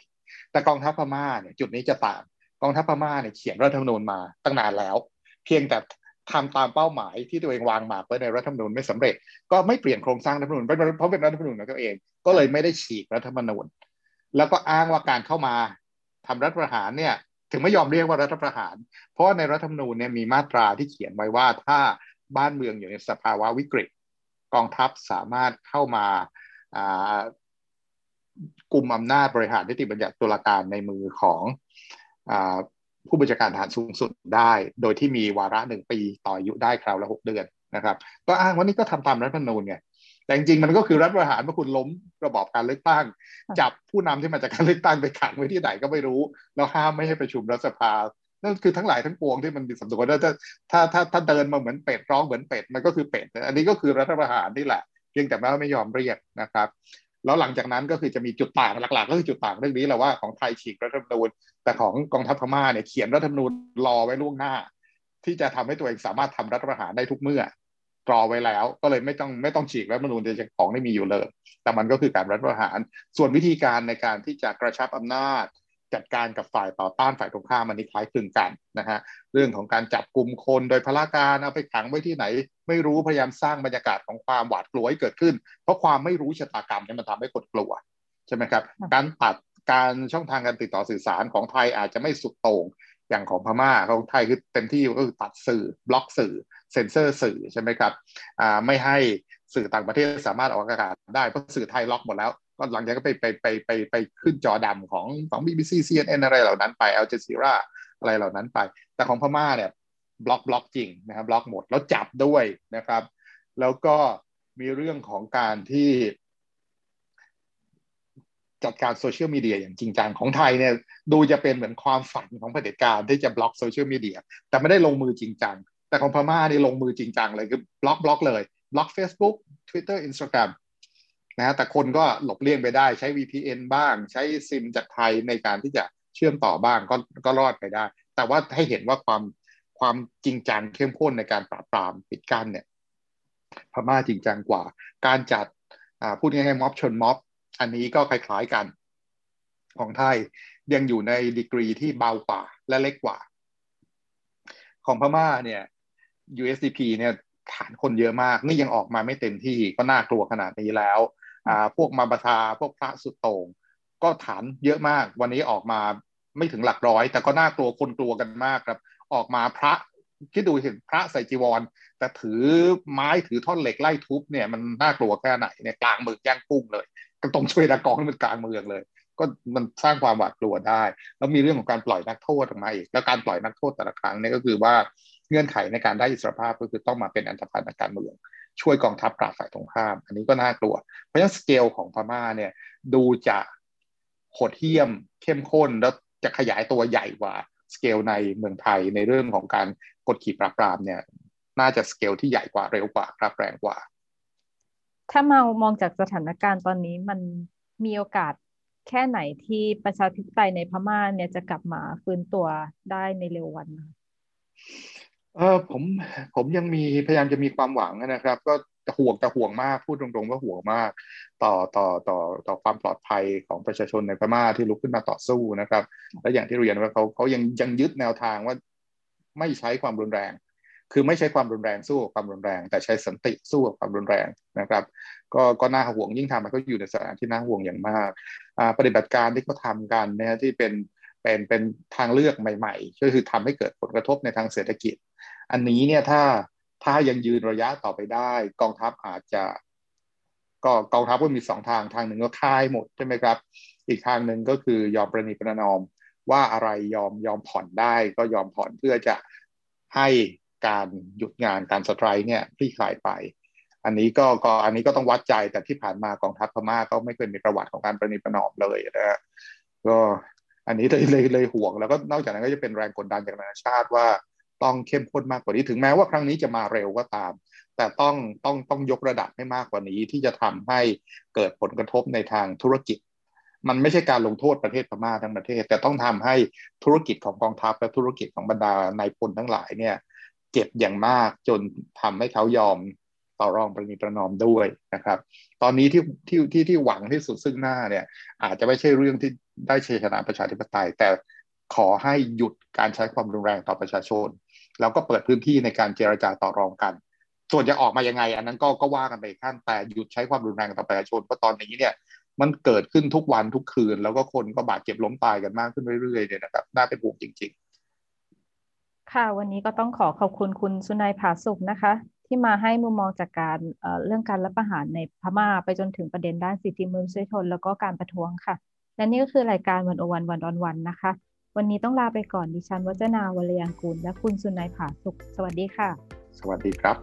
แต่กองทัพพม่าเนี่ยจุดนี้จะต่างกองทัพพม่าเนี่ยเขียนรัฐธรรมนูญมาตั้งนานแล้ว เพียงแต่ ทำตามเป้าหมายที่ตัวเองวางหมากไว้ในรัฐธรรมนูญไม่สำเร็จ ก็ไม่เปลี่ยนโครงสร้างรัฐธรรมนูญเพราะเป็นรัฐธรรมนูญของตัวเอง ก็เลยไม่ได้ฉีกรัฐธรรมนูญ แล้วก็อ้างว่าการเข้ามาทำรัฐประหารเนี่ยถึงไม่ยอมเรียกว่ารัฐประหาร เพราะในรัฐธรรมนูญเนี่ยมีมาตราที่เขียนไว้ว่าถ้าบ้านเมืองอยู่ในสภาวะวิกฤต กองทัพสามารถเข้ามากลุ่มอำนาจบริหารนิติบัญญัติตุลาการในมือของ ผู้บัญชาการทหารสูงสุดได้ โดยที่มีวาระหนึ่งปีต่ออายุได้คราวละหกเดือนนะครับ ก็อ้างว่านี่ก็ทำตามรัฐธรรมนูญไงแต่จริงๆมันก็คือรัฐประหารเมื่อคุณล้มระบอบการเลือกตั้ง จับผู้นำที่มาจากการเลือกตั้งไปขังไว้ที่ไหนก็ไม่รู้ แล้วห้ามไม่ให้ประชุมรัฐสภานั่นคือทั้งหลายทั้งปวงที่มันมีสำนวนถ้าถ้าถ้าถ้าเดินมาเหมือนเป็ดร้องเหมือนเป็ดมันก็คือเป็ด อันนี้ก็คือรัฐประหารนี่แหละเพียงแต่ว่าไม่ยอมเรียกนะครับ แล้วหลังจากนั้นก็คือจะมีจุดต่างหลักๆ ก็คือจุดต่างเรื่องนี้แหละว่าของไทยฉีกรัฐธรรมนูญ แต่ของกองทัพพม่าเนี่ยเขียนรัฐธรรมนูญรอไว้ล่วงหน้า ที่จะทำให้ตัวเองสามารถทำรัฐประหารได้ทุกเมื่อรอไว้แล้ว ก็เลยไม่ต้องไม่ต้องฉีกรัฐธรรมนูญจะของได้มีอยู่เลย แต่มันก็คือการรัฐประหาร ส่วนวิธีการในการที่จะกระชับอำนาจ จัดการกับฝ่ายต่อต้านฝ่ายตรงข้ามมันนี่คล้ายคลึงกันนะฮะเรื่องของการจับกลุ่มคนโดยพละการเอาไปขังไว้ที่ไหน ไม่รู้พยายามสร้างบรรยากาศของความหวาดกลัวให้เกิดขึ้น เพราะความไม่รู้ชะตากรรมเนี่ยมันทำให้คนกลัวใช่ไหมครับการตัดการช่องทางการติดต่อสื่อสารของไทยอาจจะไม่สุดโต่งอย่างของพม่าของไทยคือเต็มที่ก็คือตัดสื่อบล็อกสื่อเซ็นเซอร์สื่อใช่ไหมครับอ่าไม่ให้สื่อต่างประเทศสามารถออกอากาศได้เพราะสื่อไทยล็อกหมดแล้ว ก็หลังจากก็ไปไปไปไปไปขึ้นจอดำของของ BBC CNN อะไรเหล่านั้นไป Al Jazeera อะไรเหล่านั้นไป แต่ของพม่าเนี่ยบล็อกบล็อกจริงนะครับบล็อกหมดแล้วจับด้วยนะครับ แล้วก็มีเรื่องของการที่จัดการโซเชียลมีเดียอย่างจริงจังของไทยเนี่ยดูจะเป็นเหมือนความฝันของเผด็จการที่จะบล็อกโซเชียลมีเดียแต่ไม่ได้ลงมือจริงจัง แต่ของพม่านี่ลงมือจริงจังเลยคือบล็อกบล็อกเลยบล็อก Facebook Twitter Instagram นะแต่คนก็หลบเลี่ยงไปได้ใช้ VPN บ้าง ใช้ซิมจากไทยในการที่จะเชื่อมต่อบ้างก็ก็รอดไปได้ แต่ว่าให้เห็นว่าความความจริงจังเข้มข้นในการปราบปรามปิดกั้นเนี่ยพม่าจริงจังกว่า การจัดพูดง่ายๆม็อบชนม็อบ อันนี้ก็คล้ายๆกัน ของไทยยังอยู่ในดีกรีที่เบากว่าและเล็กกว่า ของพม่าเนี่ย USDP เนี่ยฐานคนเยอะมากนี่ยังออกมาไม่เต็มที่ก็น่ากลัวขนาดนี้แล้ว อ่าพวกมาบาทาพวกพระสุดโต่งก็ฐานเยอะมาก วันนี้ออกมาไม่ถึงหลักร้อย แต่ก็น่ากลัวคนกลัวกันมากครับ ออกมาพระคิดดูเห็นพระใส่จีวร แต่ถือไม้ถือท่อนเหล็กไล่ทุบเนี่ยมันน่ากลัวแค่ไหนเนี่ยกลางเมืองย่างกุ้งเลยก็ตรงช่วยตะกองเป็นกลางเมืองเลย ก็มันสร้างความหวาดกลัวได้ แล้วมีเรื่องของการปล่อยนักโทษออกมาอีก แล้วการปล่อยนักโทษแต่ละครั้งเนี่ยก็คือว่าเงื่อนไขในการได้อิสรภาพก็คือต้องมาเป็นอันธพาลทางการเมือง ช่วยกองทัพปราบฝ่ายตรงข้าม อันนี้ก็น่ากลัว เพราะฉะนั้นสเกลของพม่าเนี่ยดูจะโหดเหี้ยมเข้มข้นแล้วจะขยายตัวใหญ่กว่าสเกลในเมืองไทยในเรื่องของการกดขี่ปราบปรามเนี่ยน่าจะสเกลที่ใหญ่กว่าเร็วกว่าครับแรงกว่า ถ้ามามองจากสถานการณ์ตอนนี้มันมีโอกาสแค่ไหนที่ประชาธิปไตยในพม่าเนี่ยจะกลับมาฟื้นตัวได้ในเร็ววัน เออผมผมยังมีพยายามจะมีความหวังนะครับ ก็ห่วงแต่ห่วงมากพูดตรงๆว่าห่วงมาก ต่อต่อต่อต่อความปลอดภัยของประชาชนในพม่าที่ลุกขึ้นมาต่อสู้นะครับ และอย่างที่เรียนว่าเขาเขายังยังยึดแนวทางว่าไม่ใช้ความรุนแรง คือไม่ใช้ความรุนแรงสู้กับความรุนแรง แต่ใช้สันติสู้กับความรุนแรงนะครับ ก็ก็น่าห่วงยิ่งทำมันก็อยู่ในสถานที่น่าห่วงอย่างมากปฏิบัติการที่เขาทากันนะที่เป็นเป็นเป็นทางเลือกใหม่ ๆ ก็คือทำให้เกิดผลกระทบในทางเศรษฐกิจ อันนี้เนี่ยถ้าถ้ายังยืนระยะต่อไปได้ กองทัพอาจจะ ก็กองทัพก็มีสองทางทางหนึ่งก็ค่ายหมดใช่ไหมครับ อีกทางหนึ่งก็คือยอมประนีประนอม ว่าอะไรยอมยอมผ่อนได้ ก็ยอมผ่อนเพื่อจะให้การหยุดงานการสไตร์เนี่ยคลี่คลายไป อันนี้ก็ก็อันนี้ก็ต้องวัดใจแต่ที่ผ่านมากองทัพพม่าก็ไม่เคยมีประวัติของการประนีประนอมเลยนะก็อันนี้เลยเลยเลยห่วง แล้วก็นอกจากนั้นก็จะเป็นแรงกดดันจากนานาชาติว่า ต้องเข้มข้นมากกว่านี้ถึงแม้ว่าครั้งนี้จะมาเร็วก็ตาม แต่ต้องต้องต้องยกระดับให้มากกว่านี้ที่จะทำให้เกิดผลกระทบในทางธุรกิจ มันไม่ใช่การลงโทษประเทศพม่าทั้งประเทศ แต่ต้องทำให้ธุรกิจของกองทัพและธุรกิจของบรรดานายพลทั้งหลายเนี่ยเจ็บอย่างมากจนทำให้เขายอมต่อรองประนีประนอมด้วยนะครับ ตอนนี้ที่ที่ที่ที่หวังที่สุดซึ่งหน้าเนี่ย อาจจะไม่ใช่เรื่องที่ได้ชัยชนะประชาธิปไตย แต่ขอให้หยุดการใช้ความรุนแรงต่อประชาชน แล้วก็เปิดพื้นที่ในการเจรจาต่อรองกัน ส่วนจะออกมายังไง อันนั้นก็ก็ว่ากันไปขั้นแต่หยุดใช้ความรุนแรงต่อประชาชนเพราะตอนนี้เนี่ยมันเกิดขึ้นทุกวันทุกคืน แล้วก็คนก็บาดเจ็บล้มตายกันมากขึ้นเรื่อยๆเนี่ยนะครับน่าเป็นห่วงจริง ๆ ค่ะ วันนี้ก็ต้องขอขอบคุณคุณสุนัยผาสุกนะคะ ที่มาให้มุมมองจากการเเรื่องการรับประหารในพม่าไปจนถึงประเด็นด้านสิทธิมนุษยชน แล้วก็การประท้วงค่ะ และนี่ก็คือรายการวันโอวันวันออนวันนะคะ วันนี้ต้องลาไปก่อนดิฉันวัจนาวรยังกูล และคุณสุนัยผาสุข สวัสดีค่ะ สวัสดีครับ